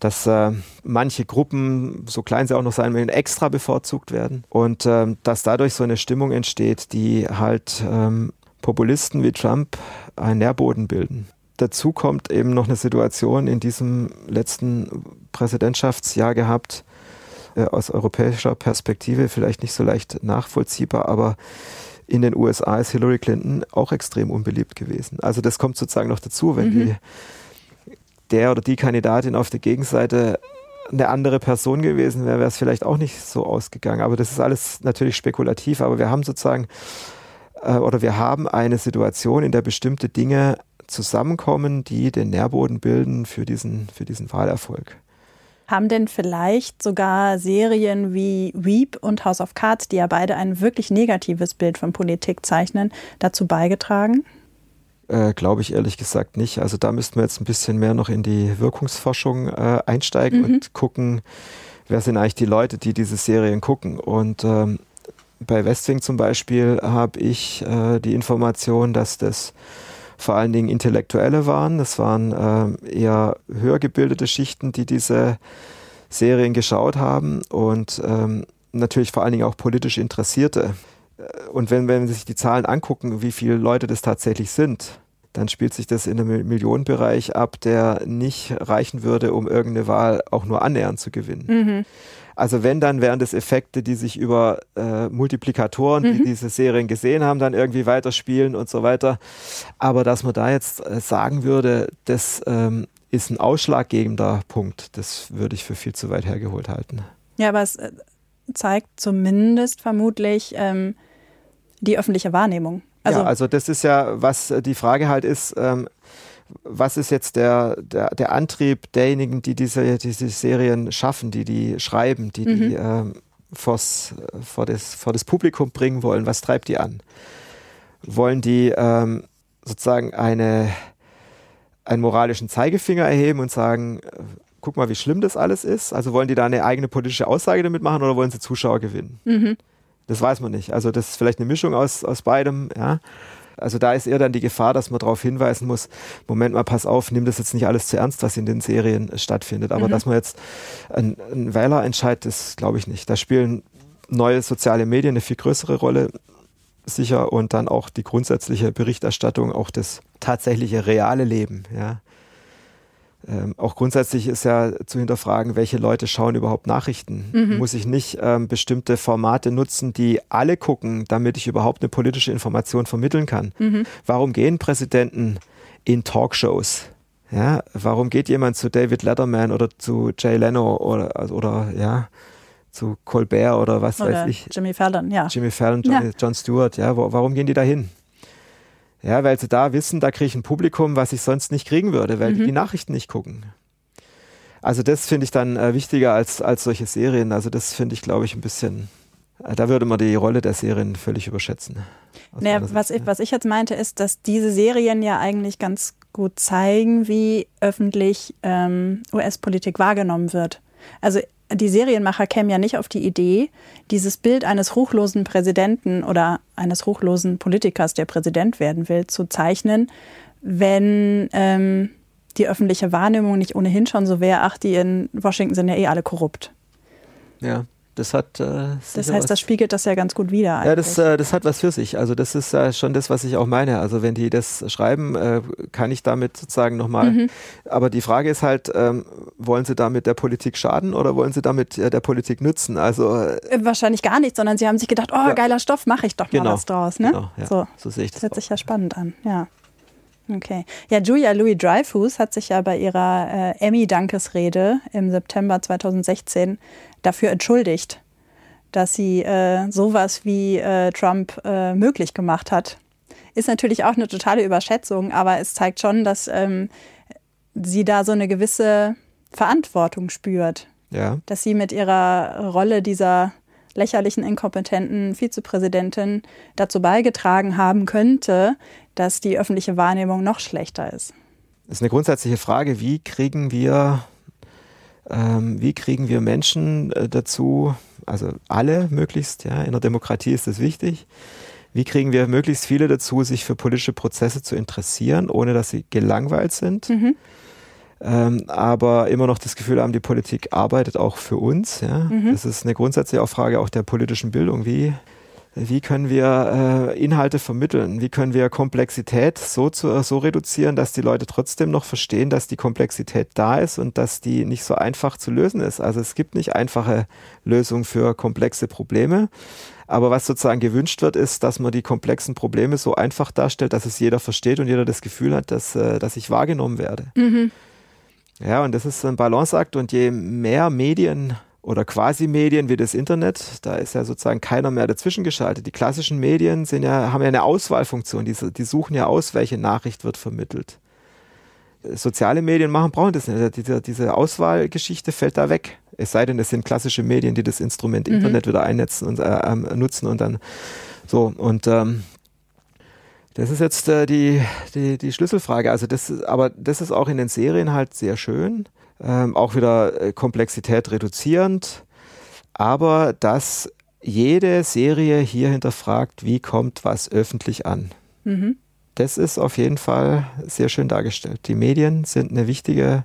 Speaker 3: dass äh, manche Gruppen, so klein sie auch noch sein mögen, extra bevorzugt werden und äh, dass dadurch so eine Stimmung entsteht, die halt ähm, Populisten wie Trump einen Nährboden bilden. Dazu kommt eben noch eine Situation in diesem letzten Präsidentschaftsjahr gehabt, äh, aus europäischer Perspektive vielleicht nicht so leicht nachvollziehbar, aber in den USA ist Hillary Clinton auch extrem unbeliebt gewesen. Also das kommt sozusagen noch dazu, wenn mhm. die der oder die Kandidatin auf der Gegenseite eine andere Person gewesen wäre, wäre es vielleicht auch nicht so ausgegangen. Aber das ist alles natürlich spekulativ. Aber wir haben sozusagen äh, oder wir haben eine Situation, in der bestimmte Dinge zusammenkommen, die den Nährboden bilden für diesen, für diesen Wahlerfolg.
Speaker 1: Haben denn vielleicht sogar Serien wie Weep und House of Cards, die ja beide ein wirklich negatives Bild von Politik zeichnen, dazu beigetragen?
Speaker 3: Äh, Glaube ich ehrlich gesagt nicht. Also da müssten wir jetzt ein bisschen mehr noch in die Wirkungsforschung äh, einsteigen mhm. und gucken, wer sind eigentlich die Leute, die diese Serien gucken. Und ähm, bei Westwing zum Beispiel habe ich äh, die Information, dass das vor allen Dingen Intellektuelle waren. Das waren äh, eher höher gebildete Schichten, die diese Serien geschaut haben und ähm, natürlich vor allen Dingen auch politisch Interessierte. Und wenn, wenn Sie sich die Zahlen angucken, wie viele Leute das tatsächlich sind, dann spielt sich das in einem Millionenbereich ab, der nicht reichen würde, um irgendeine Wahl auch nur annähernd zu gewinnen. Mhm. Also wenn, dann wären das Effekte, die sich über äh, Multiplikatoren, mhm. die diese Serien gesehen haben, dann irgendwie weiterspielen und so weiter. Aber dass man da jetzt äh, sagen würde, das ähm, ist ein ausschlaggebender Punkt, das würde ich für viel zu weit hergeholt halten.
Speaker 1: Ja, aber es äh, zeigt zumindest vermutlich, ähm, die öffentliche Wahrnehmung.
Speaker 3: Also, ja, also das ist ja, was äh, die Frage halt ist, ähm, was ist jetzt der, der, der Antrieb derjenigen, die diese, diese Serien schaffen, die die schreiben, die mhm. die ähm, vors, vor, das, vor das Publikum bringen wollen? Was treibt die an? Wollen die ähm, sozusagen eine, einen moralischen Zeigefinger erheben und sagen, äh, guck mal, wie schlimm das alles ist? Also wollen die da eine eigene politische Aussage damit machen oder wollen sie Zuschauer gewinnen? Mhm. Das weiß man nicht. Also das ist vielleicht eine Mischung aus, aus beidem, ja. Also da ist eher dann die Gefahr, dass man darauf hinweisen muss, Moment mal, pass auf, nimm das jetzt nicht alles zu ernst, was in den Serien stattfindet. Aber mhm. dass man jetzt einen, einen Wähler entscheidet, das glaube ich nicht. Da spielen neue soziale Medien eine viel größere Rolle sicher und dann auch die grundsätzliche Berichterstattung, auch das tatsächliche reale Leben, ja. Ähm, auch grundsätzlich ist ja zu hinterfragen, welche Leute schauen überhaupt Nachrichten. Mhm. Muss ich nicht ähm, bestimmte Formate nutzen, die alle gucken, damit ich überhaupt eine politische Information vermitteln kann? Mhm. Warum gehen Präsidenten in Talkshows? Ja, warum geht jemand zu David Letterman oder zu Jay Leno oder, also, oder ja, zu Colbert oder was oder weiß ich?
Speaker 1: Jimmy Fallon, ja.
Speaker 3: Jimmy Fallon, John, ja. John Stewart, ja, wo, warum gehen die da hin? Ja, weil sie da wissen, da kriege ich ein Publikum, was ich sonst nicht kriegen würde, weil mhm. die die Nachrichten nicht gucken. Also das finde ich dann äh, wichtiger als, als solche Serien. Also das finde ich, glaube ich, ein bisschen, äh, da würde man die Rolle der Serien völlig überschätzen.
Speaker 1: Naja, was, ich, was ich jetzt meinte, ist, dass diese Serien ja eigentlich ganz gut zeigen, wie öffentlich ähm, US-Politik wahrgenommen wird. Also die Serienmacher kämen ja nicht auf die Idee, dieses Bild eines ruchlosen Präsidenten oder eines ruchlosen Politikers, der Präsident werden will, zu zeichnen, wenn ähm, die öffentliche Wahrnehmung nicht ohnehin schon so wäre, ach, die in Washington sind ja eh alle korrupt.
Speaker 3: Ja. Das hat. Äh,
Speaker 1: das heißt, das spiegelt das ja ganz gut wider.
Speaker 3: Eigentlich. Ja, das, äh, das hat was für sich. Also das ist äh, schon das, was ich auch meine. Also wenn die das schreiben, äh, kann ich damit sozusagen nochmal. Mhm. Aber die Frage ist halt, ähm, wollen sie damit der Politik schaden oder wollen sie damit äh, der Politik nützen? Also
Speaker 1: äh, wahrscheinlich gar nicht, sondern sie haben sich gedacht, oh ja. geiler Stoff, mache ich doch mal genau. was draus. Ne? Genau, ja. so. so sehe ich das. Das hört auch. sich ja spannend an. Ja. Okay. Ja, Julia Louis Dreyfus hat sich ja bei ihrer äh, Emmy-Dankesrede im September 2016 dafür entschuldigt, dass sie äh, sowas wie äh, Trump äh, möglich gemacht hat. Ist natürlich auch eine totale Überschätzung, aber es zeigt schon, dass ähm, sie da so eine gewisse Verantwortung spürt.
Speaker 3: Ja.
Speaker 1: Dass sie mit ihrer Rolle dieser lächerlichen, inkompetenten Vizepräsidentin dazu beigetragen haben könnte, dass die öffentliche Wahrnehmung noch schlechter ist.
Speaker 3: Das ist eine grundsätzliche Frage, wie kriegen wir, ähm, wie kriegen wir Menschen äh, dazu, also alle möglichst, ja, in der Demokratie ist das wichtig, wie kriegen wir möglichst viele dazu, sich für politische Prozesse zu interessieren, ohne dass sie gelangweilt sind? Mhm ähm, aber immer noch das Gefühl haben, die Politik arbeitet auch für uns. Ja? Mhm. Das ist eine grundsätzliche Frage auch der politischen Bildung. Wie, wie können wir äh, Inhalte vermitteln? Wie können wir Komplexität so, zu, so reduzieren, dass die Leute trotzdem noch verstehen, dass die Komplexität da ist und dass die nicht so einfach zu lösen ist? Also es gibt nicht einfache Lösungen für komplexe Probleme. Aber was sozusagen gewünscht wird, ist, dass man die komplexen Probleme so einfach darstellt, dass es jeder versteht und jeder das Gefühl hat, dass, äh, dass ich wahrgenommen werde. Mhm. Ja, und das ist ein Balanceakt und je mehr Medien oder Quasi-Medien wie das Internet, da ist ja sozusagen keiner mehr dazwischen geschaltet. Die klassischen Medien sind ja, haben ja eine Auswahlfunktion, die, die suchen ja aus, welche Nachricht wird vermittelt. Soziale Medien machen, brauchen das nicht. Diese, diese Auswahlgeschichte fällt da weg. Es sei denn, es sind klassische Medien, die das Instrument mhm. Internet wieder einnetzen und äh, ähm, nutzen und dann so. Und ähm, das ist jetzt äh, die, die, die Schlüsselfrage. Also das, aber das ist auch in den Serien halt sehr schön. Ähm, auch wieder äh, Komplexität reduzierend. Aber dass jede Serie hier hinterfragt, wie kommt was öffentlich an. Mhm. Das ist auf jeden Fall sehr schön dargestellt. Die Medien sind eine wichtige,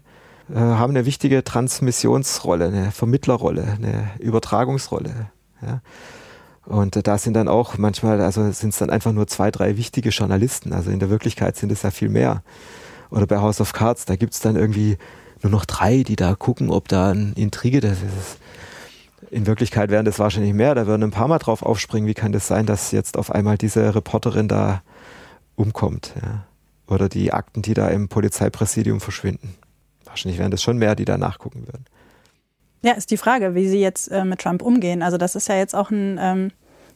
Speaker 3: äh, haben eine wichtige Transmissionsrolle, eine Vermittlerrolle, eine Übertragungsrolle. Ja. Und da sind dann auch manchmal, also sind es dann einfach nur zwei, drei wichtige Journalisten. Also in der Wirklichkeit sind es ja viel mehr. Oder bei House of Cards, da gibt es dann irgendwie nur noch drei, die da gucken, ob da ein Intrige das ist. In Wirklichkeit wären das wahrscheinlich mehr, da würden ein paar Mal drauf aufspringen. Wie kann das sein, dass jetzt auf einmal diese Reporterin da umkommt? Ja? Oder die Akten, die da im Polizeipräsidium verschwinden. Wahrscheinlich wären das schon mehr, die da nachgucken würden.
Speaker 1: Ja, ist die Frage, wie sie jetzt äh, mit Trump umgehen. Also das ist ja jetzt auch ein, ähm,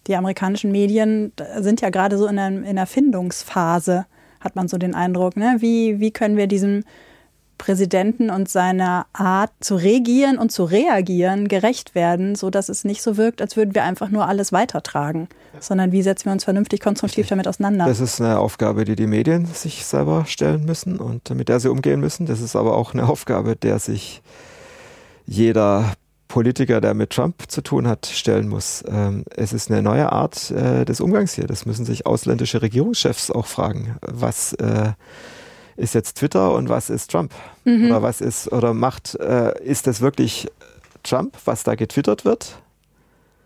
Speaker 1: die amerikanischen Medien sind ja gerade so in einer, in Findungsphase, hat man so den Eindruck. Ne? Wie, wie können wir diesem Präsidenten und seiner Art zu regieren und zu reagieren gerecht werden, sodass es nicht so wirkt, als würden wir einfach nur alles weitertragen, sondern wie setzen wir uns vernünftig konstruktiv damit auseinander.
Speaker 3: Das ist eine Aufgabe, die die Medien sich selber stellen müssen und mit der sie umgehen müssen. Das ist aber auch eine Aufgabe, der sich jeder Politiker, der mit Trump zu tun hat, stellen muss. Ähm, es ist eine neue Art äh, des Umgangs hier. Das müssen sich ausländische Regierungschefs auch fragen. Was äh, ist jetzt Twitter und was ist Trump? Mhm. Oder was ist, oder macht, äh, ist das wirklich Trump, was da getwittert wird?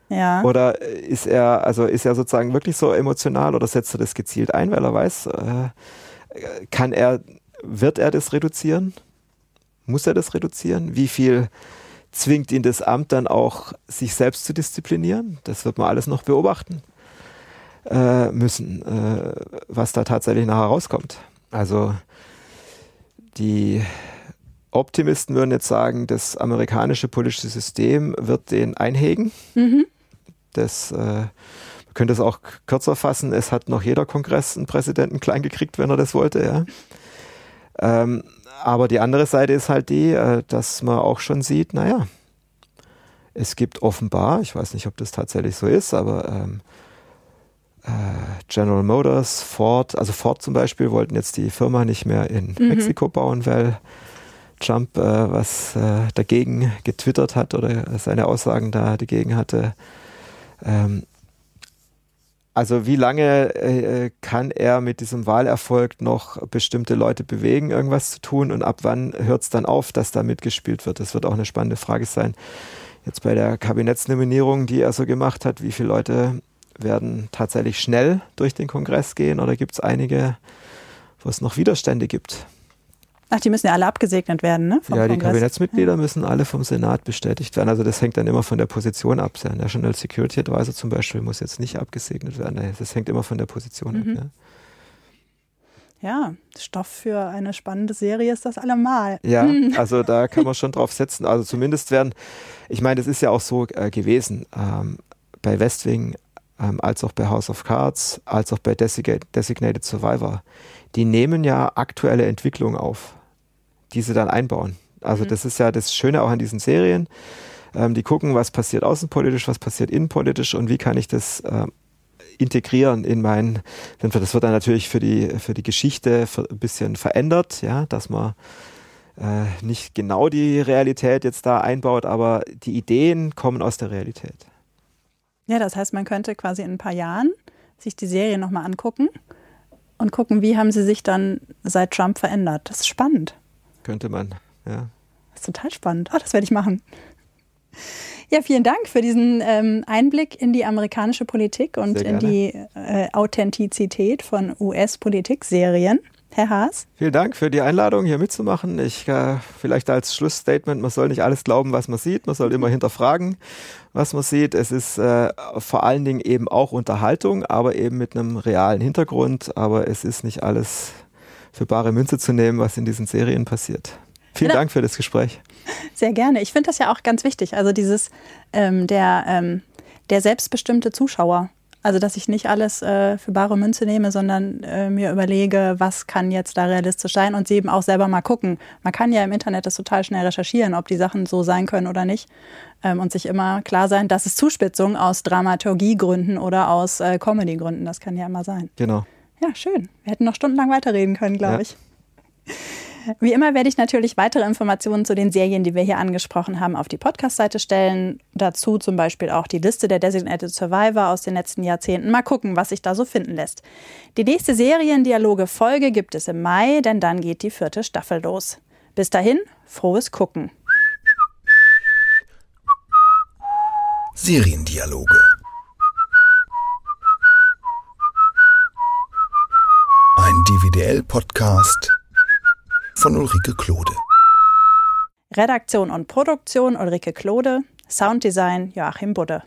Speaker 1: Ja.
Speaker 3: Oder ist er, also ist er sozusagen wirklich so emotional oder setzt er das gezielt ein, weil er weiß, äh, kann er, wird er das reduzieren? Muss er das reduzieren? Wie viel zwingt ihn das Amt dann auch, sich selbst zu disziplinieren? Das wird man alles noch beobachten äh, müssen, äh, was da tatsächlich nachher rauskommt. Also die Optimisten würden jetzt sagen, das amerikanische politische System wird den einhegen. Mhm. Das äh, man könnte es auch kürzer fassen. Es hat noch jeder Kongress einen Präsidenten klein gekriegt, wenn er das wollte. Ja. Ähm, aber die andere Seite ist halt die, äh, dass man auch schon sieht, naja, es gibt offenbar, ich weiß nicht, ob das tatsächlich so ist, aber ähm, äh, General Motors, Ford, also Ford zum Beispiel wollten jetzt die Firma nicht mehr in mhm. Mexiko bauen, weil Trump äh, was äh, dagegen getwittert hat oder seine Aussagen da dagegen hatte. Ähm, also wie lange äh, kann er mit diesem Wahlerfolg noch bestimmte Leute bewegen, irgendwas zu tun und ab wann hört es dann auf, dass da mitgespielt wird? Das wird auch eine spannende Frage sein. Jetzt bei der Kabinettsnominierung, die er so gemacht hat, wie viele Leute werden tatsächlich schnell durch den Kongress gehen oder gibt es einige, wo es noch Widerstände gibt?
Speaker 1: Ach, die müssen ja alle abgesegnet werden, ne?
Speaker 3: ja, die Kongress. Kabinettsmitglieder ja. müssen alle vom Senat bestätigt werden. Also das hängt dann immer von der Position ab. Der National Security Advisor zum Beispiel muss jetzt nicht abgesegnet werden. Das hängt immer von der Position mhm. ab.
Speaker 1: Ja. ja. Stoff für eine spannende Serie ist das allemal.
Speaker 3: Ja, also da <laughs> kann man schon drauf setzen. Also zumindest werden, ich meine, das ist ja auch so äh, gewesen. Ähm, bei West Wing, ähm, als auch bei House of Cards, als auch bei Designated Survivor, die nehmen ja aktuelle Entwicklungen auf, die sie dann einbauen. Also mhm. das ist ja das Schöne auch an diesen Serien. Ähm, die gucken, was passiert außenpolitisch, was passiert innenpolitisch und wie kann ich das äh, integrieren in mein, das wird dann natürlich für die, für die Geschichte ein bisschen verändert, ja, dass man äh, nicht genau die Realität jetzt da einbaut, aber die Ideen kommen aus der Realität.
Speaker 1: Ja, das heißt, man könnte quasi in ein paar Jahren sich die Serie nochmal angucken und gucken, wie haben sie sich dann seit Trump verändert. Das ist spannend.
Speaker 3: Könnte man, ja.
Speaker 1: Das ist total spannend. Oh, das werde ich machen. Ja, vielen Dank für diesen ähm, Einblick in die amerikanische Politik und in die äh, Authentizität von US-Politik-Serien. Herr Haas.
Speaker 3: Vielen Dank für die Einladung, hier mitzumachen. Ich äh, vielleicht als Schlussstatement, man soll nicht alles glauben, was man sieht, man soll immer hinterfragen, was man sieht. Es ist äh, vor allen Dingen eben auch Unterhaltung, aber eben mit einem realen Hintergrund. Aber es ist nicht alles für bare Münze zu nehmen, was in diesen Serien passiert. Vielen genau. Dank für das Gespräch.
Speaker 1: Sehr gerne. Ich finde das ja auch ganz wichtig. Also dieses ähm, der, ähm, der selbstbestimmte Zuschauer. Also dass ich nicht alles äh, für bare Münze nehme, sondern äh, mir überlege, was kann jetzt da realistisch sein und sie eben auch selber mal gucken. Man kann ja im Internet das total schnell recherchieren, ob die Sachen so sein können oder nicht. Ähm, und sich immer klar sein, dass es Zuspitzung aus Dramaturgiegründen oder aus äh, Comedy-Gründen. Das kann ja immer sein.
Speaker 3: Genau.
Speaker 1: Ja, schön. Wir hätten noch stundenlang weiterreden können, glaube ja. ich. Wie immer werde ich natürlich weitere Informationen zu den Serien, die wir hier angesprochen haben, auf die Podcast-Seite stellen. Dazu zum Beispiel auch die Liste der Designated Survivor aus den letzten Jahrzehnten. Mal gucken, was sich da so finden lässt. Die nächste Seriendialoge-Folge gibt es im Mai, denn dann geht die vierte Staffel los. Bis dahin, frohes Gucken.
Speaker 2: Seriendialoge. Ein DVDL-Podcast von Ulrike Klode.
Speaker 1: Redaktion und Produktion Ulrike Klode, Sounddesign Joachim Budde.